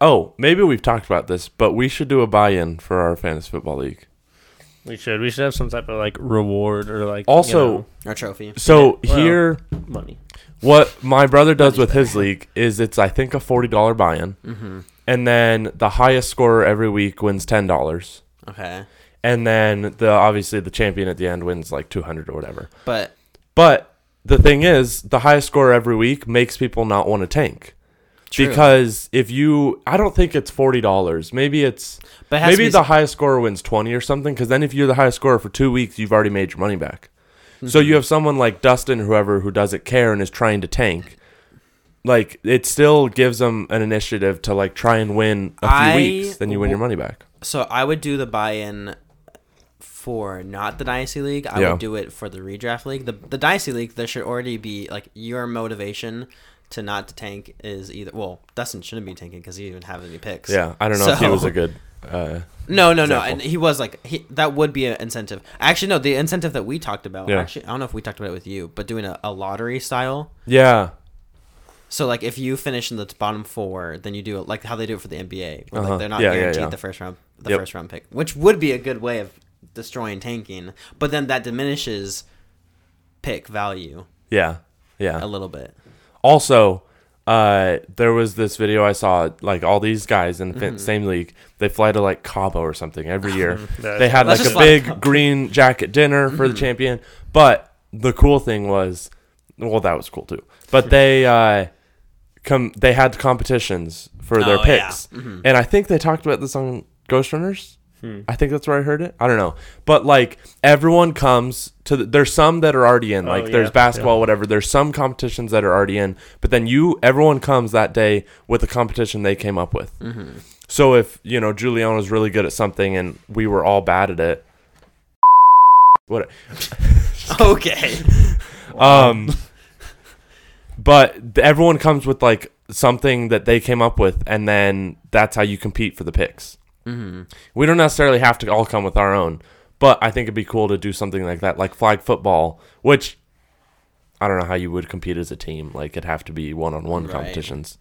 Oh, maybe we've talked about this, but we should do a buy-in for our fantasy football league. We should. We should have some type of like reward or like Also- you know, Our trophy. So Yeah, well- here, money. what my brother does with his league is it's I think a forty dollar buy-in, Mm-hmm. and then the highest scorer every week wins ten dollars, Okay. and then the obviously the champion at the end wins like two hundred or whatever. But But the thing is, the highest scorer every week makes people not want to tank. True. Because if you, I don't think it's forty dollars. Maybe it's but it maybe be- the highest scorer wins twenty or something. Because then if you're the highest scorer for two weeks, you've already made your money back. So Mm-hmm. you have someone like Dustin, whoever, who doesn't care and is trying to tank. Like it still gives them an initiative to like try and win a few I weeks. Then you win your money back. So I would do the buy-in for not the dynasty league. I Yeah. would do it for the redraft league. The the dynasty league there should already be like your motivation to not to tank is either well Dustin shouldn't be tanking because he didn't have any picks. Yeah, I don't know if he was a good. Uh, No, no, no. And he was like he that would be an incentive. Actually, no. The incentive that we talked about. Yeah. Actually, I don't know if we talked about it with you, but doing a, a lottery style. yeah, So like if you finish in the bottom four, then you do it like how they do it for the NBA. Where Uh-huh. like they're not yeah, guaranteed yeah. the first round the Yep. first round pick, which would be a good way of destroying tanking. But then that diminishes pick value yeah, yeah. a little bit. Also, uh, there was this video I saw, like all these guys in the Mm-hmm. same league, they fly to like Cabo or something every year. They had like a big green jacket dinner for Mm-hmm. the champion. But the cool thing was, well, that was cool too. But they, uh, come, they had competitions for their Oh, yeah. picks, Mhm. and I think they talked about this on Ghost Runners. Hmm. I think that's where I heard it. I don't know, but like everyone comes to. The, there's some that are already in. Oh, Like yeah, there's basketball, whatever. There's some competitions that are already in, but then you, everyone comes that day with the competition they came up with. Mm-hmm. So if you know Julian was really good at something and we were all bad at it, what? Okay. Um, but everyone comes with like something that they came up with, and then that's how you compete for the picks. Mm-hmm. We don't necessarily have to all come with our own, but I think it'd be cool to do something like that, like flag football, which I don't know how you would compete as a team. Like it'd have to be one-on-one competitions,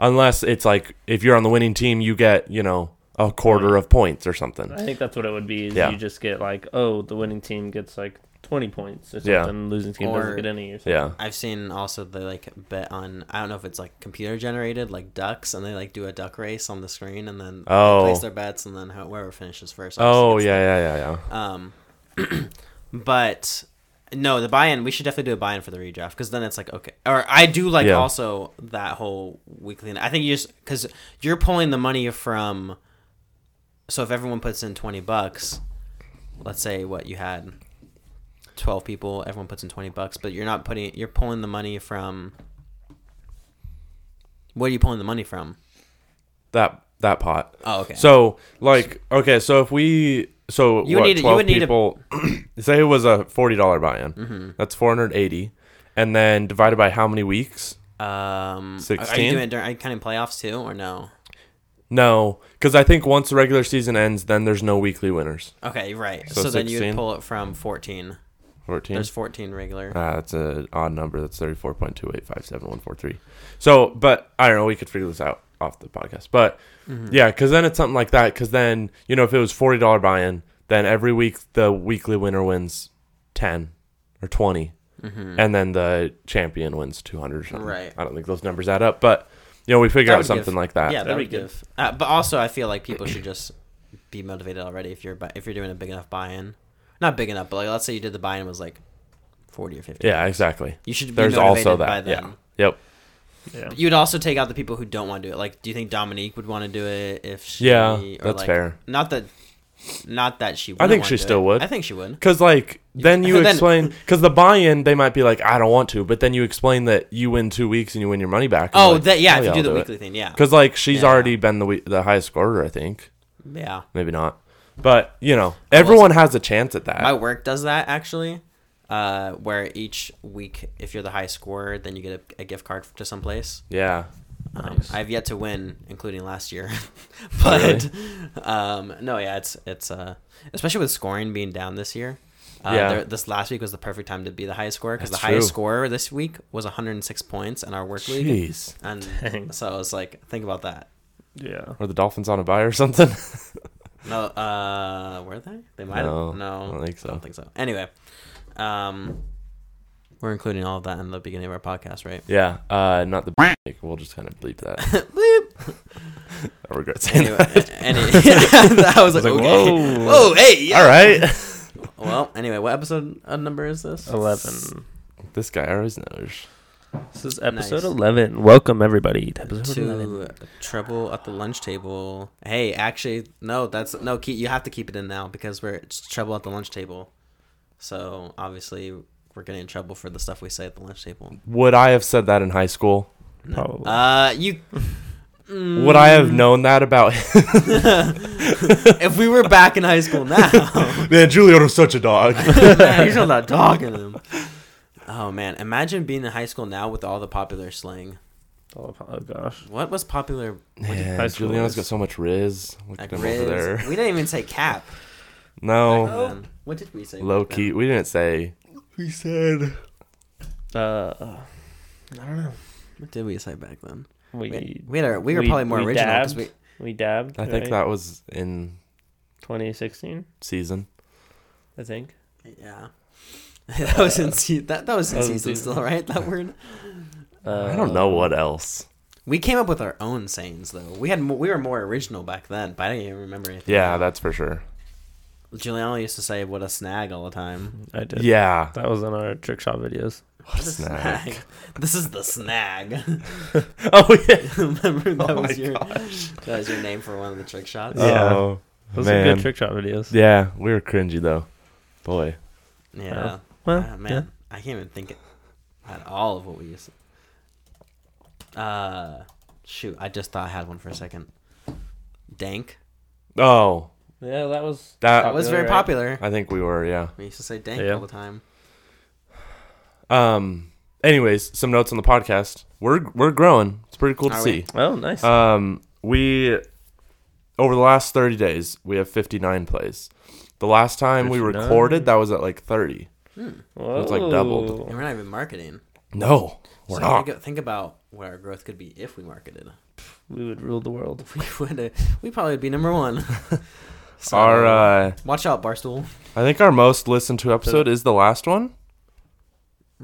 unless it's like if you're on the winning team, you get you know a quarter of points or something. I think that's what it would be. Is Yeah. You just get like, oh, the winning team gets like twenty points or Yeah. something. Losing team Or- doesn't get any or something. Yeah, I've seen also they like bet on I don't know if it's like computer generated like ducks and they like do a duck race on the screen and then Oh. they place their bets and then whoever finishes first. Oh obviously yeah, gets yeah, yeah, yeah. Um, but no, the buy-in. We should definitely do a buy-in for the redraft because then it's like okay. Or I do like Yeah. also that whole weekly. I think you just because you're pulling the money from. So if everyone puts in twenty bucks, let's say what you had, twelve people, everyone puts in twenty bucks, but you're not putting. You're pulling the money from. What are you pulling the money from? That that pot. Oh, okay. So like okay, so if we so You would what, need- you 12 would need a- people say it was a forty dollar buy-in. Mm-hmm. That's four hundred eighty, and then divided by how many weeks? um, are- Are 16? you doing it during? Are you counting playoffs too, or no? No, because I think once the regular season ends, then there's no weekly winners. Okay, right. So So, then you'd 16? pull it from 14. Fourteen. There's 14 regular. Ah, that's an odd number. That's thirty-four point two eight five seven one four three. So, but I don't know. We could figure this out off the podcast. But Mhm. yeah, because then it's something like that. Because then you know, if it was forty dollar buy-in, then every week the weekly winner wins ten or twenty, Mhm. and then the champion wins two hundred or something. Right. I don't think those numbers add up, but you know, we figure out something give- like that. yeah, that That'd be good. give. Uh, but also, I feel like people should just be motivated already if you're if you're doing a big enough buy-in. Not big enough, but like let's say you did the buy-in was like 40 or 50. Yeah, exactly. You should be There's motivated also by that. then. Yeah. Yep. Yeah. You'd also take out the people who don't want to do it. Like, do you think Dominique would want to do it if she? Yeah, or that's like, fair. Not that, not that she. I wouldn't think wanna she do still it. would. I think she would. Because like then you Then- explain because the buy-in they might be like I don't want to, but then you explain that you win two weeks and you win your money back. Oh, that yeah. If you I'll do the it. weekly thing, yeah, Because like she's Yeah. already been the we- the highest scorer, I think. yeah. Maybe not, but you know everyone has a chance at that. My work does that actually, uh, where each week, if you're the high scorer, then you get a, a gift card to some place. yeah, Um, Nice. I've yet to win, including last year, but um, no, yeah, it's it's uh, especially with scoring being down this year. Uh, Yeah. there, this last week was the perfect time to be the highest scorer because the That's highest true. scorer this week was 106 points in our work league, jeez. and Dang. so I was like, think about that. Yeah. Or the Dolphins on a buy or something? No, uh, were they? They might No, have. No, I don't think so. I so. don't think so. Anyway, um, we're including all of that in the beginning of our podcast, right? Yeah, uh, not the. We'll just kind of bleep that. Bleep. I regret saying Anyway, that. any, I was like, like, okay. whoa. whoa, hey, yeah. All right. Well, anyway, what episode uh, number is this? 11. this guy always knows. This is episode Nice. 11. Welcome, everybody, to episode 11. trouble at the lunch table. Hey, actually, no, that's no. Keep you have to keep it in now because we're it's trouble at the lunch table. So obviously, we're getting in trouble for the stuff we say at the lunch table. Would I have said that in high school? Probably. Uh, you. Would I have known that about if we were back in high school now, Man, Giuliano's such a dog. man, you're not talking to him. Oh man, imagine being in high school now with all the popular slang. oh, oh, gosh. What was popular? Man, high school Giuliano's is- got so much riz. Look Like at him Riz. over there. We didn't even say cap. No, then. What did we say? back low then? key. We didn't say. We said. Uh, I don't know. What did we say back then? We, We, we had our, we were we- probably more we original because we we dabbed. I think that was in 2016, season. I think. yeah. that was in se- that that was in That was season season. still, right? That word. Uh, I don't know what else. We came up with our own sayings though. We had mo- we were more original back then, but I don't even remember anything. Yeah, that's for sure. Giuliano used to say "what a snag" all the time. I did. Yeah. That was in our trick shot videos. What a Snag. this is the snag. Oh yeah. remember that Oh was your gosh. that was your name for one of the trick shots. Yeah. Oh, Those are good trick shot videos. Yeah, we were cringy though. Boy. Yeah. Well, Ah, man, I can't even think at all of what we used. To... Uh, shoot, I just thought I had one for a second. Dank. Oh, Yeah, that was That- That was very right? popular. I think we were. Yeah. We used to say dank Yeah. all the time. Um. Anyways, some notes on the podcast. We're we're growing. It's pretty cool to Are see. we? Oh, nice. Um, we over the last thirty days we have fifty nine plays. The last time we recorded, that was at like thirty. Whoa. it's like doubled. And we're not even marketing. No, we're so not. Think, think about what our growth could be if we marketed. We would rule the world. We would. Uh, we probably would be number one. So, Our uh, watch out, Barstool. I think our most listened to episode is the last one.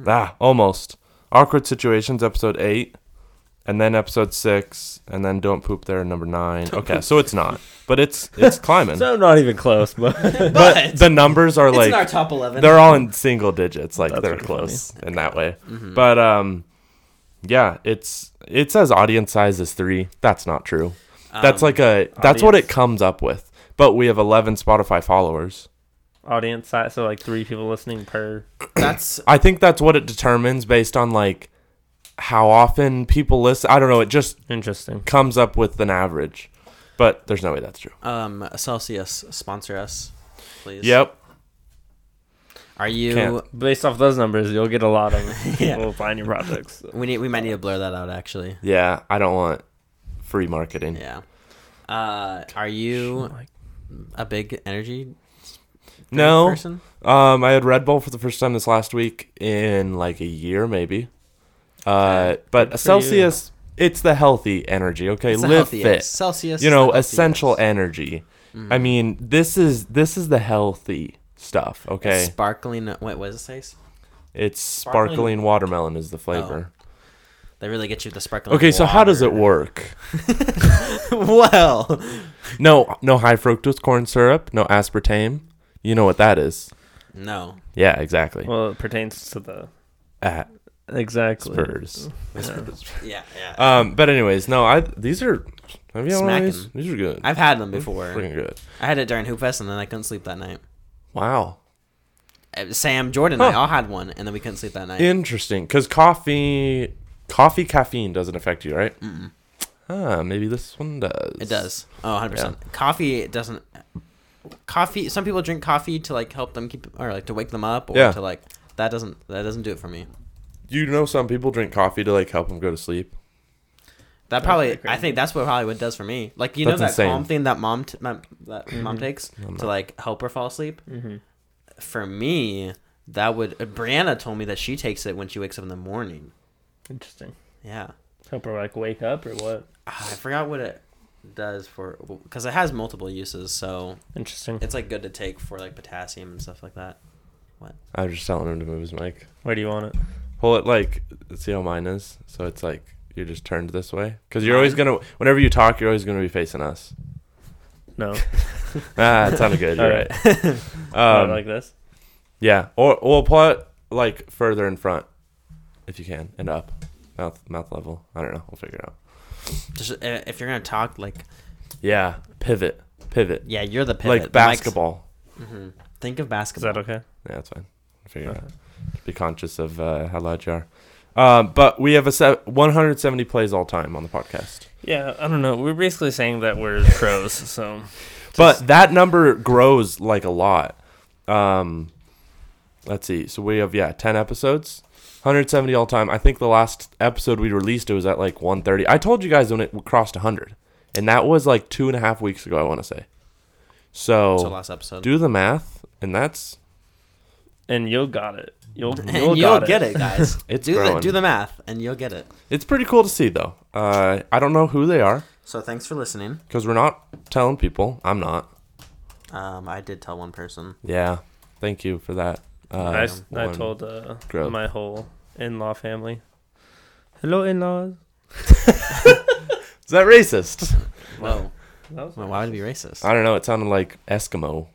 Ah, almost. Awkward situations, episode eight, and then episode six, and then don't poop there, number nine. Okay, so it's not, but it's it's climbing. So not even close, but but the numbers are It's like in our top eleven. they're all in single digits like That's they're pretty close in that way Mhm. but um yeah it's it says audience size is three that's not true that's Um, like a that's what it comes up with but we have 11 spotify followers audience size, so like three people listening per. that's i think that's what it determines based on like how often people listen i don't know it just Interesting. comes up with an average but there's no way that's true um Celsius sponsor us, please. yep Are you? Can't. Based off those numbers, you'll get a lot of Yeah. people buying your products. We need. We might need to blur that out. Actually. yeah i don't want free marketing Yeah. Uh, are you a big energy no person? Um, I had Red Bull for the first time this last week in like a year, maybe. Uh, but for Celsius, it's the healthy energy. Okay, It's live healthy fit. Celsius. You is know, the essential yes. energy. Mhm. I mean, this is this is the healthy stuff. Okay, Sparkling. Wait, what does it say? it's Sparkling- sparkling watermelon is the flavor. They really get you the sparkling. Okay, so how does it work? well, No, no high fructose corn syrup, no aspartame. You know what that is? no. Yeah, exactly. well, it pertains to the Ah, exactly. Spurs. Yeah. Yeah, yeah. Um, but anyways, no, I these are. Have you had one of these? Smacking. These are good. I've had them before. Freaking good. I had it during Hoop Fest, and then I couldn't sleep that night. Wow. Uh, Sam, Jordan, and I Huh. all had one, and then we couldn't sleep that night. Interesting, because coffee, coffee caffeine doesn't affect you, right? Mm-mm. Ah, maybe this one does. It does. Oh, 100 percent. Coffee doesn't. Coffee. Some people drink coffee to like help them keep or like to wake them up or Yeah. to like that doesn't that doesn't do it for me. You know, some people drink coffee to like help them go to sleep. That probably I think that's what probably what does for me. Like you That's know that insane. calm thing that mom t- my, that mom Mhm. takes I'm to not- like help her fall asleep. Mm-hmm. For me, that would uh, Brianna told me that she takes it when she wakes up in the morning. Interesting. Yeah, Help her like wake up or what? Ah, I forgot what it. does for because it has multiple uses, so Interesting. it's like good to take for like potassium and stuff like that. What? I was just telling him to move his mic. Where do you want it? Pull it like see how mine is. So it's like you're just turned this way because you're always gonna whenever you talk, you're always gonna be facing us. No. Ah, it sounded good. You're All right. Oh, Um, like this. yeah, or we'll pull it like further in front if you can and up, mouth mouth level. I don't know. We'll figure it out. Just uh, if you're gonna talk like Yeah, pivot, pivot, yeah, you're the pivot. like The Mm-hmm. Think of basketball. Is that okay? Yeah, that's fine. Figure it out. Be conscious of uh, how loud you are. Um, but we have a se- 170 plays all time on the podcast. Yeah, I don't know. We're basically saying that we're pros, so. But that number grows like a lot. Um, let's see. So we have yeah, 10 episodes, 170 all time. I think the last episode we released it was at like 130. I told you guys when it crossed 100, and that was like two and a half weeks ago. I want to say. So, So last episode. do the math, and that's And you'll got it. You'll and you'll, you'll, got get it, guys. It's do the do the math, and you'll get it. it's pretty cool to see though. Uh, I don't know who they are So thanks for listening. because we're not telling people. I'm not. Um, I did tell one person. Yeah. Thank you for that. Uh, I, s- I one. told uh, growth. my whole in-law family. Hello, in-laws. Is that racist? Whoa. That was Well, why would it be racist? I don't know. It sounded like Eskimo.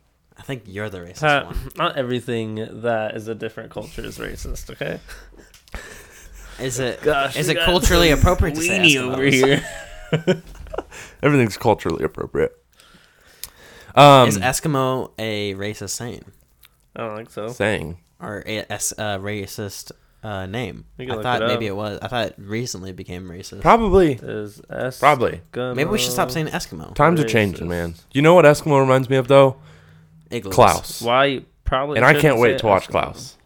I think you're the racist Ha- one. not everything that is a different culture is racist. Okay. Is it? Gosh, is it culturally appropriate to say Weenie over Eskimos? here. Everything's culturally appropriate. Um, is Eskimo a racist saying I don't think so. saying or a es- uh, racist uh, name? I thought it maybe it was. I thought it recently became racist. probably. Is Eskimo. Probably. maybe we should stop saying Eskimo. Times are changing, man. You know what Eskimo reminds me of though? Igloos. Klaus. Why? Probably. And I can't wait to watch Klaus.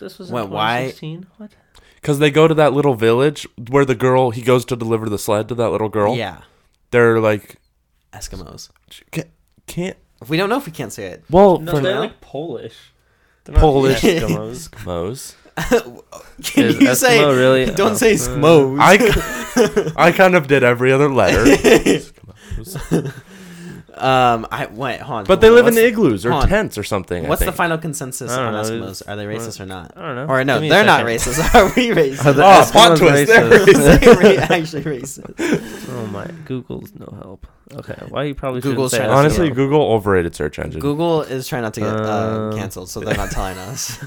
This was Wait, in why- 2016. What? Because they go to that little village where the girl he goes to deliver the sled to that little girl. Yeah, They're like Eskimos. ca- can't. If we don't know if we can't say it. Well, No, for they're now? like Polish. They're not Polish. Eskimos. Eskimos. Can Is you Eskimo say? really? Don't oh, say Eskimos. I, I kind of did every other letter. um, I wait. Hold on. But they live in what's, igloos or hold on. tents or something. I What's the think. final consensus I on don't know, Eskimos? Are they racist or not? I don't know. Or no, Give me a they're not second. racist. Are we racist? Are the Oh, plot Eskimos twist. They're racist? They're ra- actually racist. Oh my, Google's no help. Okay, why you probably Google's shouldn't say trying to Honestly, Eskimo. Google overrated search engine. Google is trying not to get uh, Uh, canceled, so they're not telling us.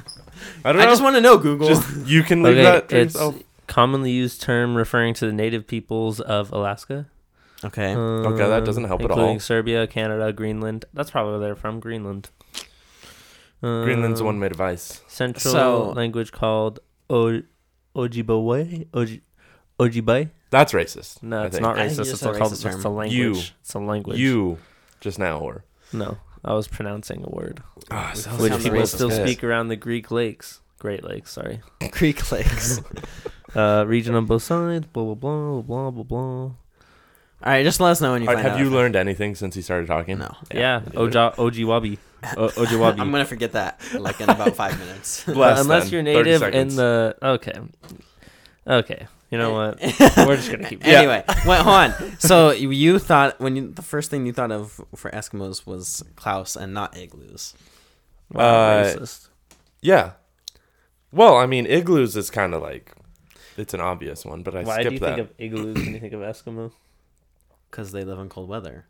I don't know. I know. just want to know Google. Just you can leave Okay, that to it's yourself. commonly used term referring to the native peoples of Alaska. Okay. Okay, that doesn't help at all. Including Serbia, Canada, Greenland. That's probably where they're from, Greenland. Greenland's the Um, one made of ice. Central So- language called o- Ojibwe. Oji- Ojibwe? That's racist. No, it's not I think you racist. It's called racist it's a language. You. It's a language. You just now or No, I was pronouncing a word, Ah, sounds which people racist. still speak around the Greek lakes. Great Lakes, sorry. Creek Lakes. Uh, region on both sides. Blah blah blah blah blah blah. All right, just let us know when you Alright, find have out. you learned anything since he started talking? No. Yeah, you did. Oja Ojiwabi. O- Ojiwabi. I'm gonna forget that like in about five minutes. Less unless than you're 30 native in seconds. the okay, okay. You know what? We're just gonna keep. Yeah. Anyway, wait, hold on. So you- you thought when you the first thing you thought of for Eskimos was Klaus and not igloos. Wow, Uh, racist. Yeah. Well, I mean, igloos is kind of like it's an obvious one, but I Why do skipped you that. think of igloos when you think of Eskimo? Because they live in cold weather.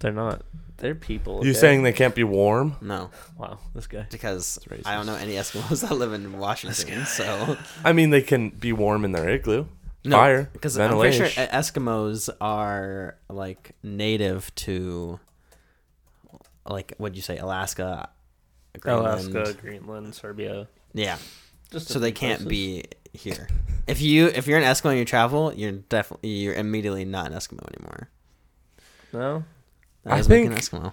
They're not. They're people. You okay? saying they can't be warm? No, Wow, this guy. because That's I don't know any Eskimos that live in Washington. So I mean, they can be warm in their igloo. no, Fire, because I'm pretty sure ventilation. Eskimos are like native to, like what'd you say, Alaska, Greenland. Alaska, Greenland, Serbia. Yeah, Just so they can't places. be here. If you if you're an Eskimo and you travel, you're definitely you're immediately not an Eskimo anymore. No. That I doesn't an think- Eskimo.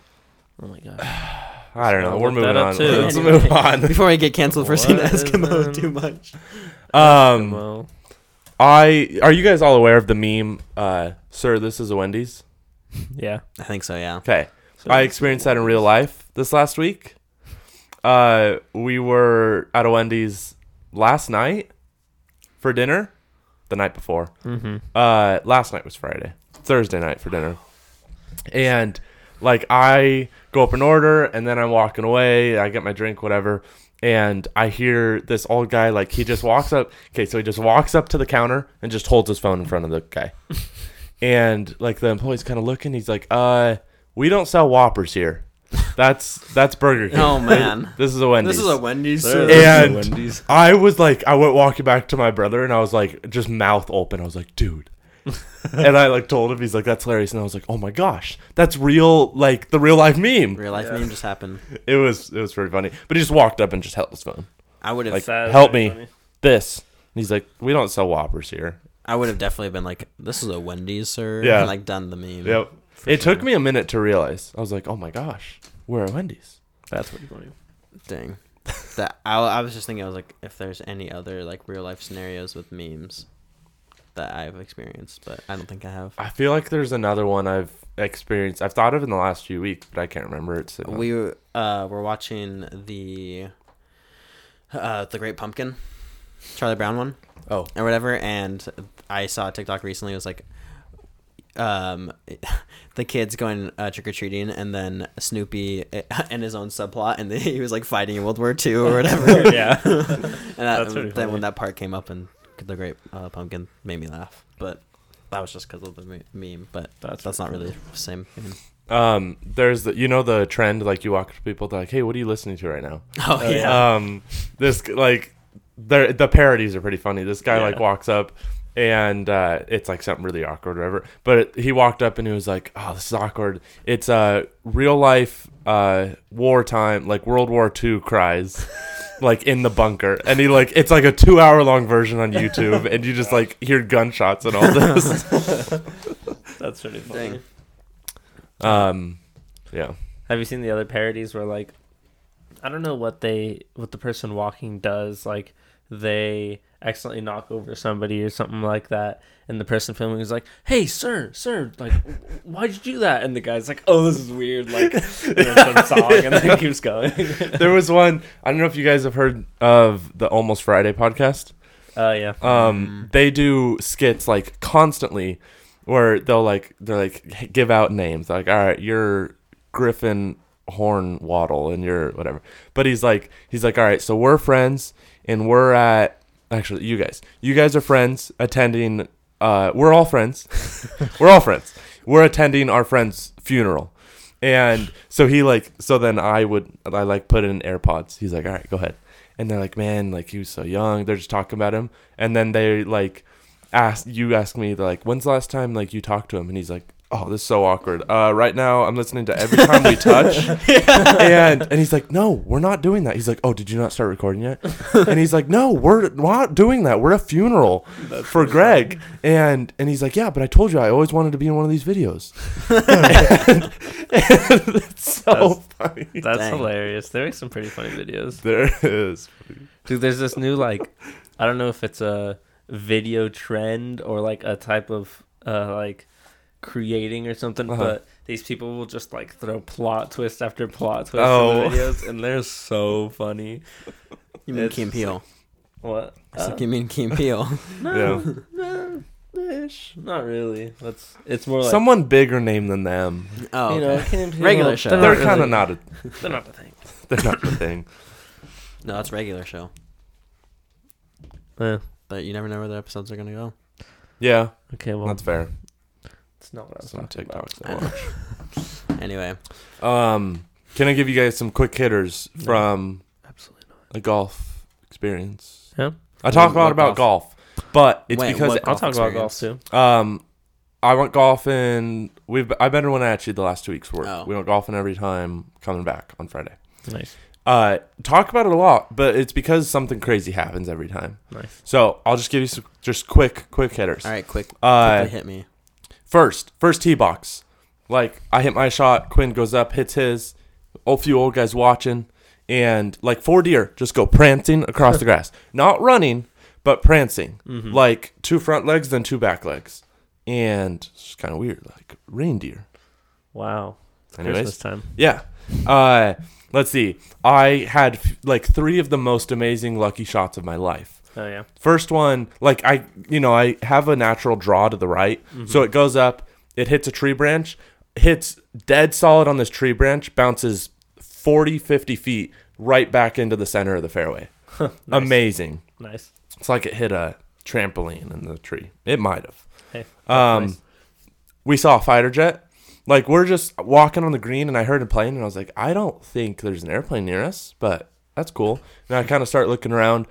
Oh my god. I don't know. We're moving on. too. Let's Anyway. move on. Before we get canceled for saying Eskimo um, too much. Um, Well, I are you guys all aware of the meme? Uh, sir, this is a Wendy's. yeah. I think so. Yeah. Okay, So- I experienced that in real life this last week. Uh, we were at a Wendy's last night for dinner. The night before. Mm-hmm. Uh, last night was Friday. Thursday night for dinner, and like I go up and order, and then I'm walking away. I get my drink, whatever, and I hear this old guy like he just walks up. Okay, so he just walks up to the counter and just holds his phone in front of the guy, and like the employee's kind of looking. He's like, "Uh, we don't sell Whoppers here. That's that's Burger King. Oh man, This is a Wendy's. this is a Wendy's. Sir. And Wendy's. I was like, I went walking back to my brother, and I was like, just mouth open. I was like, dude. and I like told him, he's like, that's hilarious. And I was like, oh my gosh, that's real, like the real life meme. Real life meme just happened. It was, it was pretty funny. But he just walked up and just held his phone. I would have. Like, That is help very me. funny. This. And he's like, we don't sell Whoppers here. I would have definitely been like, "This is a Wendy's, sir." Yeah. and, like done the meme. Yep. For It took me a minute to realize. I was like, oh my gosh, we're at Wendy's. That's what you want funny. Dang. That I, I was just thinking. I was like, if there's any other like real life scenarios with memes that I've experienced, but I don't think I have. I feel like there's another one I've experienced. I've thought of in the last few weeks, but I can't remember it. sitting We uh were watching the uh the Great Pumpkin, Charlie Brown one. Oh. or whatever, and I saw a TikTok recently. It was like, um, the kids going uh, trick or treating, and then Snoopy and his own subplot, and he was like fighting in World War II or whatever. yeah. and that, That's then funny. when that part came up and the Great uh, Pumpkin made me laugh, but that was just because of the meme. But That's that's not really the same. Meme. Um, there's the you know the trend like you walk to people they're like, hey, what are you listening to right now? Oh, yeah. Um, this like the the parodies are pretty funny. This guy like walks up and uh, it's like something really awkward or whatever. But it, he walked up and he was like, oh, this is awkward. It's a uh, real life uh wartime like World War II cries. Like in the bunker, and he like it's like a two hour long version on YouTube, and you just like hear gunshots and all this. That's pretty funny. Dang. um, yeah. Have you seen the other parodies where like I don't know what they what the person walking does like they accidentally knock over somebody or something like that and the person filming is like hey sir sir like why'd you do that and the guy's like oh this is weird like and some song and then keeps going there was one. I don't know if you guys have heard of the Almost Friday podcast. oh yeah Um, they do skits like constantly, where they'll like they're like give out names. Like, all right, you're Griffin Horn Waddle, and you're whatever. But he's like he's like, all right, so we're friends, and we're at actually you guys, you guys are friends attending. Uh, we're all friends. we're all friends. We're attending our friend's funeral. And so he like so then I would I like put in AirPods. He's like, all right, go ahead. And they're like, man, like he was so young. They're just talking about him. And then they like ask you ask me like, when's the last time like you talked to him? And he's like, oh, this is so awkward. Uh, right now I'm listening to every time we touch. and and he's like, no, we're not doing that. He's like, oh, did you not start recording yet? and he's like, no, we're not doing that. We're a funeral for Greg. And and he's like, yeah, but I told you I always wanted to be in one of these videos. and, and it's so That's- funny. that's Dang. hilarious they make some pretty funny videos There is. Dude, there's this new like I don't know if it's a video trend or like a type of uh like creating or something, Uh-huh. but these people will just like throw plot twist after plot twist Oh. in the videos and they're so funny. You mean It's- Key and Peele? What? I Uh, think you mean Key and Peele. no, no, ish. Not really. That's it's more like Someone bigger name than them. Oh, you know, okay. Key and Peele, Regular show. They're, They're not kind of not a. They're not the thing. They're not the thing. no, that's regular show. Yeah. But you never know where the episodes are gonna go. Yeah, Okay. Well, that's fair. It's not what I was Some talking about. TikToks. I watch. Anyway, Um, can I give you guys some quick hitters No. from Absolutely not. a golf experience? Yeah. I talk a What lot about golf? golf, but it's Wait, because what I'll golf talk about golf experience? too. um, I went golfing. We've I've been to Wenatchee the last two weeks. Work. Oh. We went golfing every time coming back on Friday. Nice. Uh, talk about it a lot, but it's because something crazy happens every time. Nice. So I'll just give you some just quick quick hitters. all right, quick, Uh, hit me. First, first tee box. Like I hit my shot, Quinn goes up, hits his. A few old guys watching, and like four deer just go prancing across the grass, not running, but prancing. Mhm. Like two front legs, then two back legs, and it's kind of weird, like reindeer. Wow. It's Anyways. Christmas time. Yeah. Uh, let's see. I had f- like three of the most amazing lucky shots of my life. Oh yeah. First one, like I, you know, I have a natural draw to the right, so it goes up, It hits a tree branch, hits dead solid on this tree branch, bounces 40, 50 feet right back into the center of the fairway. Amazing. Nice. It's like it hit a trampoline in the tree. It might have. Hey. Um, nice. we saw a fighter jet. Like we're just walking on the green, and I heard a plane, and I was like, I don't think there's an airplane near us, but that's cool. And I kind of start looking around.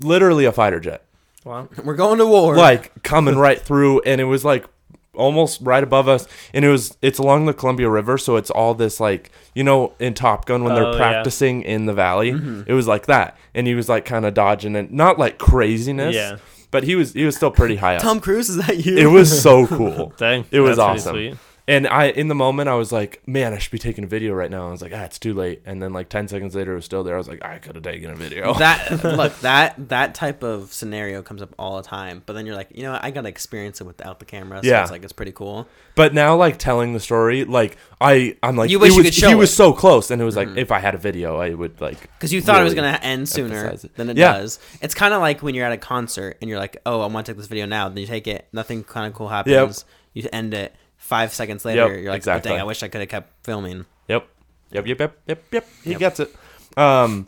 Literally a fighter jet, Wow. We're going to war. like coming right through, and it was like almost right above us, and it was it's along the Columbia River, so it's all this like you know in Top Gun when Oh, they're yeah. practicing in the valley, mm-hmm. it was like that, and he was like kind of dodging and not like craziness, Yeah. but he was he was still pretty high up. Tom Cruise, is that you? It was so cool. Dang. It was that's awesome. sweet. And I, in the moment, I was like, "Man, I should be taking a video right now." I was like, "Ah, it's too late." And then, like ten seconds later, it was still there. I was like, "I could have taken a video." that look that that type of scenario comes up all the time. But then you're like, you know, what? I gotta experience it without the camera. So Yeah. it's like it's pretty cool. but now, like telling the story, like I, I'm like, You wish it you was, could show he was so close, and it was like, if I had a video, I would like. Because you thought it was gonna end sooner it. than it Yeah. does. It's kind of like when you're at a concert and you're like, oh, I want to take this video now. Then you take it, nothing kind of cool happens. You end it. Five seconds later, Yep, you're like, exactly. oh, dang, I wish I could have kept filming. Yep, yep, yep, yep, yep, yep. He Yep. gets it. Um,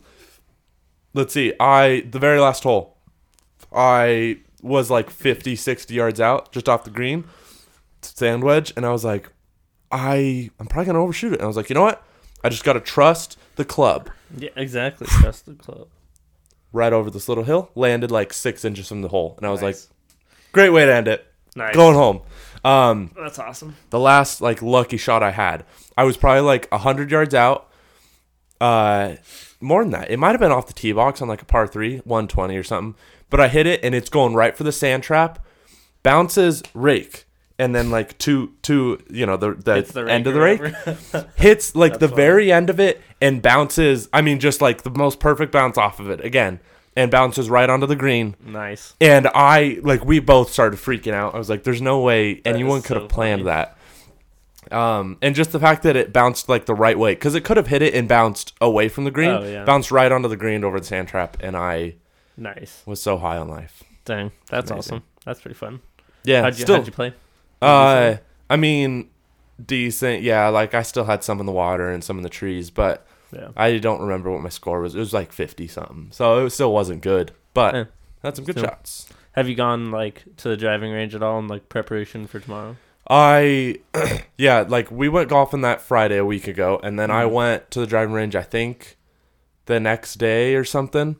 let's see. I the very last hole, I was like 50, 60 yards out, just off the green, sand wedge, and I was like, I, I'm probably gonna overshoot it. And I was like, you know what? I just gotta trust the club. Yeah, exactly. Trust the club. right over this little hill, landed like six inches from the hole, and I was like, "Great way to end it. Nice. Going home." Um, That's awesome. the last like lucky shot I had, I was probably like hundred yards out. Uh, more than that, it might have been off the tee box on like a par three, one twenty or something. But I hit it, and it's going right for the sand trap. Bounces rake, and then like two, two, you know, the the, the end of the rake hits like the funny. very end of it and bounces. I mean, just like the most perfect bounce off of it again, and bounces right onto the green. nice. And I like we both started freaking out. I was like, "There's no way anyone is could have planned funny. that." Um, and just the fact that it bounced like the right way, because it could have hit it and bounced away from the green, Oh, yeah. bounced right onto the green over the sand trap, and I Nice. was so high on life. Dang. That's Amazing. awesome. That's pretty fun. Yeah, how'd you, still, how'd you play? uh, I mean, decent. Yeah, like I still had some in the water and some in the trees, but Yeah. I don't remember what my score was. It was like fifty something, so it still wasn't good. But Eh. had some good shots. Have you gone like to the driving range at all in like preparation for tomorrow? I, yeah, like we went golfing that Friday a week ago, and then I Mhm. went to the driving range. I think the next day or something,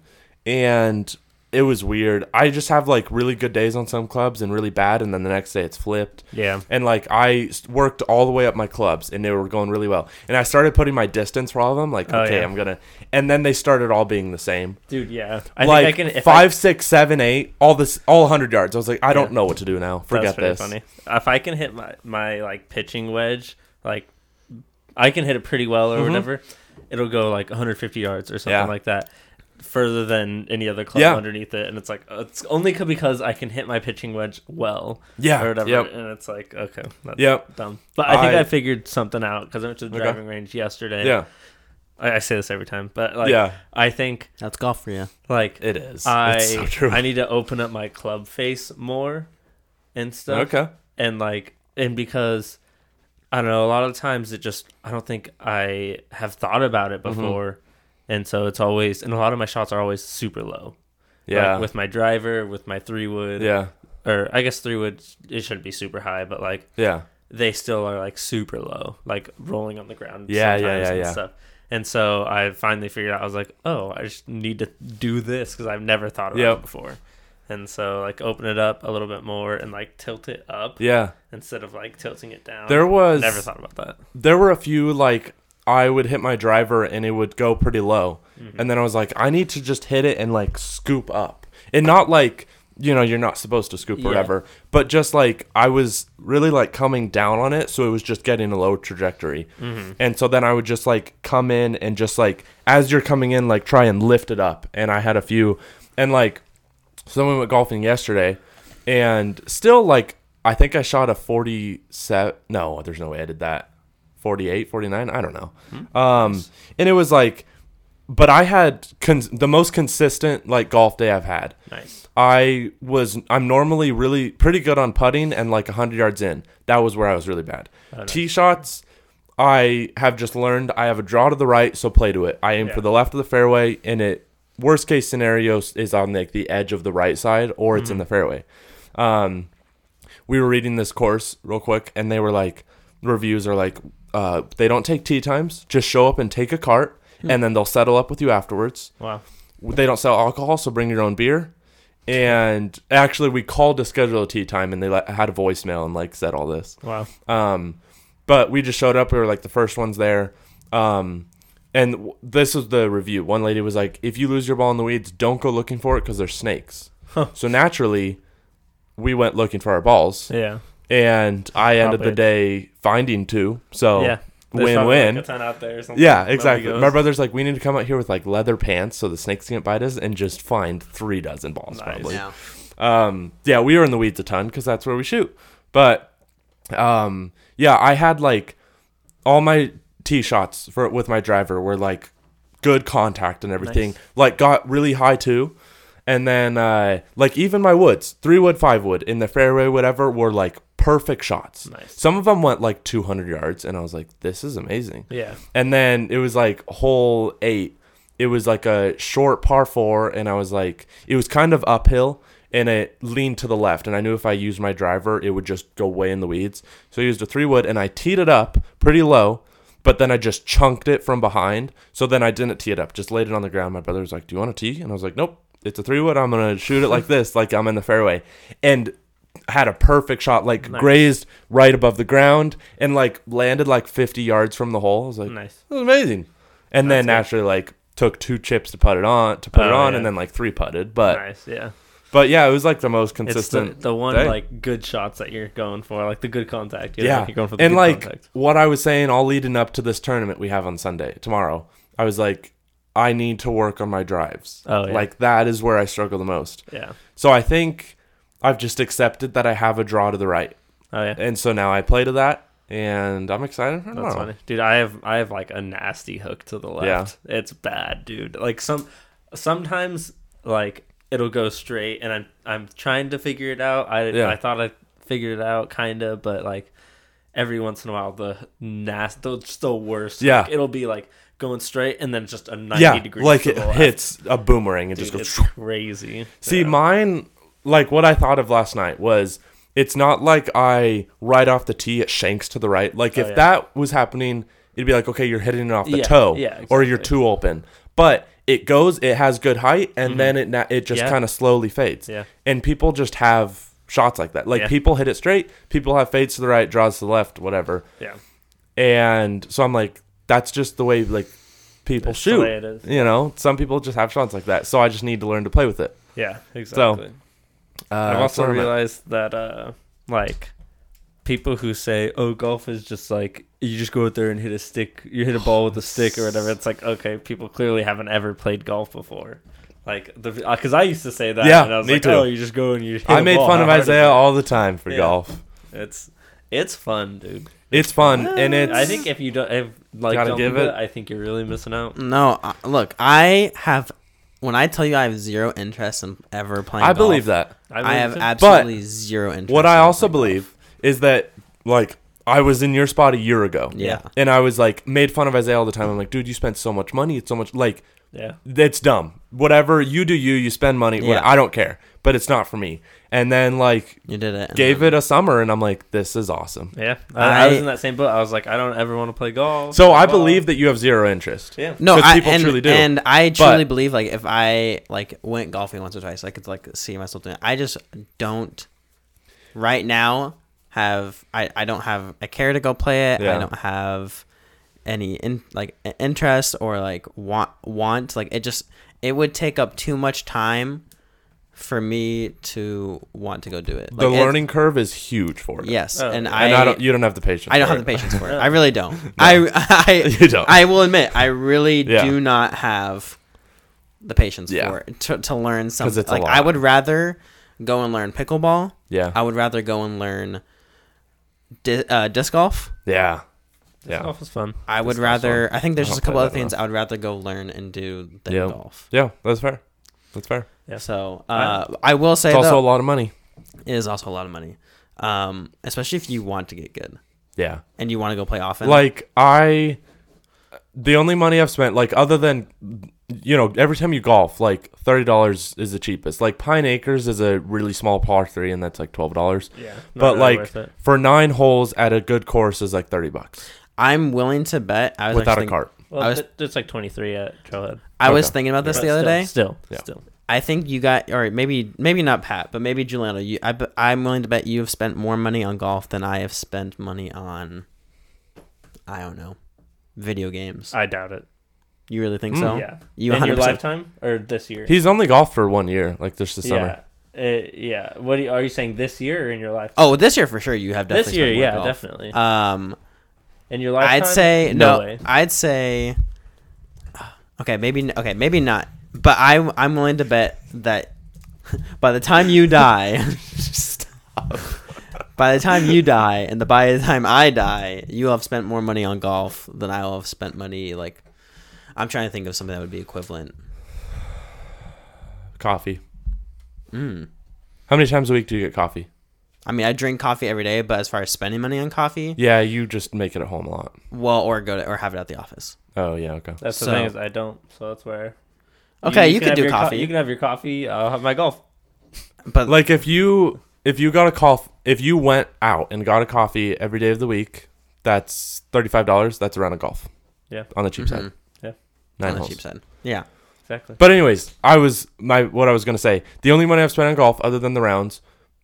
and it was weird. I just have like really good days on some clubs and really bad, and then the next day it's flipped. Yeah. And like I worked all the way up my clubs, and they were going really well. And I started putting my distance for all of them. Like, Oh, okay, yeah. I'm gonna. And then they started all being the same. Dude, yeah. I like I can five, six, seven, eight, all this, all hundred yards. I was like, I don't know what to do now. Forget this. funny. If I can hit my my like pitching wedge, like I can hit it pretty well or Mhm. whatever, it'll go like 150 yards or something Yeah. like that. Further than any other club Yeah. underneath it, and it's like uh, it's only because I can hit my pitching wedge well, Yeah. or whatever, Yep. and it's like okay, that's Yep. dumb. But I think I- I, figured something out because I went to the Okay. driving range yesterday. Yeah. I, I say this every time, but like yeah. I think That's golf for you. like It is. I it's so true. I need to open up my club face more and stuff okay. and like and because I don't know, a lot of times it just I don't think I have thought about it Mm-hmm. And so it's always and a lot of my shots are always super low. Yeah. Like with my driver, with my three wood. yeah. Or I guess three wood it shouldn't be super high, but like Yeah. they still are like super low, like rolling on the ground. Yeah, yeah, yeah, and yeah. Stuff. And so I finally figured out I was like, oh, I just need to do this because I've never thought about Yep. it before. And so like open it up a little bit more and like tilt it up Yeah. instead of like tilting it down. There was never thought about that. there were a few like I would hit my driver and it would go pretty low. Mm-hmm. And then I was like, I need to just hit it and like scoop up. And not like, you know, you're not supposed to scoop or Yeah. whatever, but just like I was really like coming down on it, so it was just getting a low trajectory. Mm-hmm. And so then I would just like come in and just like as you're coming in, like try and lift it up. And I had a few and like so then we went golfing yesterday and still like I think I shot a 47 no, there's no way I did that. 48, 49, I don't know. Hmm. Um and it was like but I had cons- the most consistent like golf day I've had. Nice. I was I'm normally really pretty good on putting and like 100 yards in. That was where I was really bad. Oh, nice. Tee shots I have just learned I have a draw to the right, so play to it. I aim Yeah. for the left of the fairway and it worst case scenario is on like the edge of the right side or it's in Mm-hmm. the fairway. Um we were reading this course real quick and they were like reviews are like uh they don't take tee times, just show up and take a cart and then they'll settle up with you afterwards Wow. they don't sell alcohol, so bring your own beer. And actually, we called to schedule a tee time, and they let, had a voicemail and like said all this. Wow. Um, but we just showed up. We were like the first ones there. Um, and w- this was the review. One lady was like, "If you lose your ball in the weeds, don't go looking for it because there's snakes." Huh. So naturally, we went looking for our balls, Yeah. and I ended the Probably. day finding two. So yeah. There's win win. Like a ton out there or something. Yeah, exactly. My brother's like, we need to come out here with like leather pants so the snakes can't bite us, and just find three dozen balls Nice. probably. Yeah. Um, yeah, we were in the weeds a ton because that's where we shoot. But, um, yeah, I had like all my tee shots for with my driver were like good contact and everything. Nice. Like got really high too. And then uh like even my woods, three wood, five wood in the fairway, whatever, were like perfect shots. Nice. Some of them went like 200 yards, and I was like, "This is amazing." Yeah. And then it was like hole eight. It was like a short par four, and I was like, it was kind of uphill, and it leaned to the left. And I knew if I used my driver, it would just go way in the weeds. So I used a three wood, and I teed it up pretty low, but then I just chunked it from behind. So then I didn't tee it up, just laid it on the ground. My brother was like, "Do you want a tee?" And I was like, "Nope." It's a three wood. I'm gonna shoot it like this, like I'm in the fairway, and had a perfect shot, like Nice. grazed right above the ground, and like landed like 50 yards from the hole. I was like, Nice. it was amazing. And then good. naturally, like took two chips to put it on, to put it Oh, on, yeah. and then like three putted. But nice. Yeah. but yeah, it was like the most It's the, consistent. the one day. like good shots that you're going for, like the good contact. You know, yeah, You're going for the and like contact. what I was saying, all leading up to this tournament we have on Sunday tomorrow. I was like, I need to work on my drives. Oh, yeah. Like that is where I struggle the most. Yeah. So I think I've just accepted that I have a draw to the right, Oh yeah. and so now I play to that, and I'm excited for That's funny, dude. I have I have like a nasty hook to the left. Yeah. It's bad, dude. Like some sometimes like it'll go straight, and I'm I'm trying to figure it out. I Yeah. I thought I figured it out, kind of, but like every once in a while, the nasty, it's the worst. Yeah. Like, it'll be like going straight, and then just a ninety Yeah, degrees. like it left. hits a boomerang and Dude, just goes. crazy. See, Yeah. mine, like what I thought of last night was it's not like I right off the tee it shanks to the right. Like Oh, if yeah. that was happening, it'd be like, okay, you're hitting it off the Yeah, toe, yeah, or you're too open. But it goes, it has good height, and then it na- it just Mm-hmm. Kind of slowly fades. Yeah. And people just have shots like that. Like people hit it straight, people have fades to the right, draws to the left, whatever. Yeah. And so I'm like, that's just the way like people That's the shoot. way it is. You know, some people just have shots like that. So I just need to learn to play with it. Yeah. Exactly. Uh, I've also realized that uh like people who say, "Oh, golf is just like you just go out there and hit a stick, you hit a ball with a stick or whatever." It's like, okay, people clearly haven't ever played golf before. Like the because I used to say that, Yeah, and I was me like, too. "Oh, you just go and you." Hit I made ball. fun How of Isaiah all the time for Yeah. golf. It's it's fun, dude. It's fun, and it's. I think if you don't, if, like, Gotta don't give do it- I think you're really missing out. No, uh, look, I have. When I tell you I have zero interest in ever playing, I believe that. I, believe have it. absolutely zero interest. What I in also playing believe is that, like, I was in your spot a year ago. Yeah. and I was like made fun of Isaiah all the time. I'm like, dude, you spent so much money. It's so much like Yeah, it's dumb. Whatever you do, you you spend money. what- Yeah. I don't care, but it's not for me. And then like You did it. gave then- it a summer, and I'm like, this is awesome. yeah. I, I was in that same boat. I was like, I don't ever want to play golf. So I blah, blah. believe that you have zero interest. Yeah. No, 'Cause I, people and, truly do. and I truly But- believe like if I like went golfing once or twice, I could like see myself doing. It. I just don't right now have I I don't have a care to go play it. Yeah. I don't have any in like interest or like want want like it just it would take up too much time for me to want to go do it. The Like, it- learning curve is huge for it. yes, Oh, and. I, and I don't. You don't have the patience. I don't for have the patience for it. I really don't. I I You don't. I will admit I really Yeah. do not have the patience Yeah. for it to, to learn something. it's Like lot. I would rather go and learn pickleball. Yeah. I would rather go and learn di- uh, disc golf yeah. Yeah. golf is fun. I would Disc golf's rather. I think there's I just a couple other that things I would rather go learn and do than Yeah. golf. Yeah, that's fair. That's fair. Yeah. So uh, I will say It's also though, a lot of money. it is also a lot of money, um, especially if you want to get good Yeah. and you want to go play often. Like I, the only money I've spent, like other than, you know, every time you golf, like thirty dollars is the cheapest. Like Pine Acres is a really small par three, and that's like twelve dollars. Yeah, But like for nine holes at a good course is like thirty bucks I'm willing to bet. I was without a actually cart. Well, I was- it's like 23 at Trailhead. I was thinking about this But the other still, day. Still, Yeah. still. I think you got, or maybe maybe not Pat, but maybe Juliano. You, I, I'm willing to bet you have spent more money on golf than I have spent money on. I don't know, video games. I doubt it. You really think Mm. so? yeah. You in 100. your lifetime or this year? He's only golfed for one year, like this the summer. Yeah. Uh, yeah. What do you, are you saying this year or in your life? Oh, this year for sure. You have definitely. this year, spent more yeah, golf. definitely. Um, in your lifetime? I'd say no. no. way. I'd say. Okay, maybe okay, maybe not. But I I'm willing to bet that by the time you die, stop. By the time you die, and the by the time I die, you will have spent more money on golf than I will have spent money. Like, I'm trying to think of something that would be equivalent. Coffee. Mm. How many times a week do you get coffee? I mean, I drink coffee every day, but as far as spending money on coffee, Yeah, you just make it at home a lot. well, or go to or have it at the office. Oh yeah, okay. That's the So- thing is I don't, so that's where. Okay, you, can could have do your co- coffee, you can have your coffee. I'll have my golf. but Like if you if you got a call if you went out and got a coffee every day of the week, that's thirty five dollars. That's around a golf. Yeah. On the cheap side. Mhm. Nine on the holes. cheap side. Yeah. Exactly. But anyways, I was my what I was gonna say. The only money I've spent on golf, other than the rounds,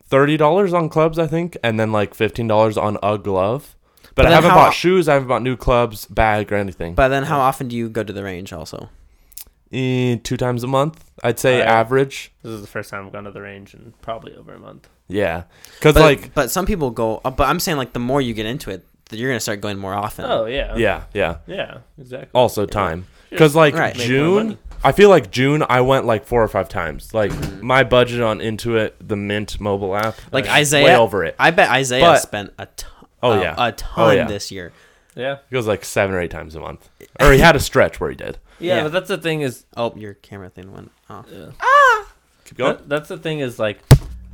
thirty dollars on clubs, I think, and then like fifteen dollars on a glove. But, But I haven't how- bought shoes. I haven't bought new clubs, bag, or anything. But then, how often do you go to the range? Also, Eh, two times a month, I'd say I- average. This is the first time I've gone to the range in probably over a month. Yeah, because but like but some people go. uh, But I'm saying like the more you get into it, th- you're gonna start going more often. Oh yeah. yeah, yeah. Yeah. Exactly. Also time, because like Right. Make more June, money. I feel like June I went like four or five times. Like my budget on Intuit, the Mint mobile app, Like is Isaiah- way over it. I bet Isaiah But- spent a ton. Oh, yeah. a ton yeah. this year. Yeah. He goes like seven or eight times a month, or he had a stretch where he did. yeah. Yeah. But that's the thing is. Oh, your camera thing went off. Ah! Keep going. That, that's the thing is like,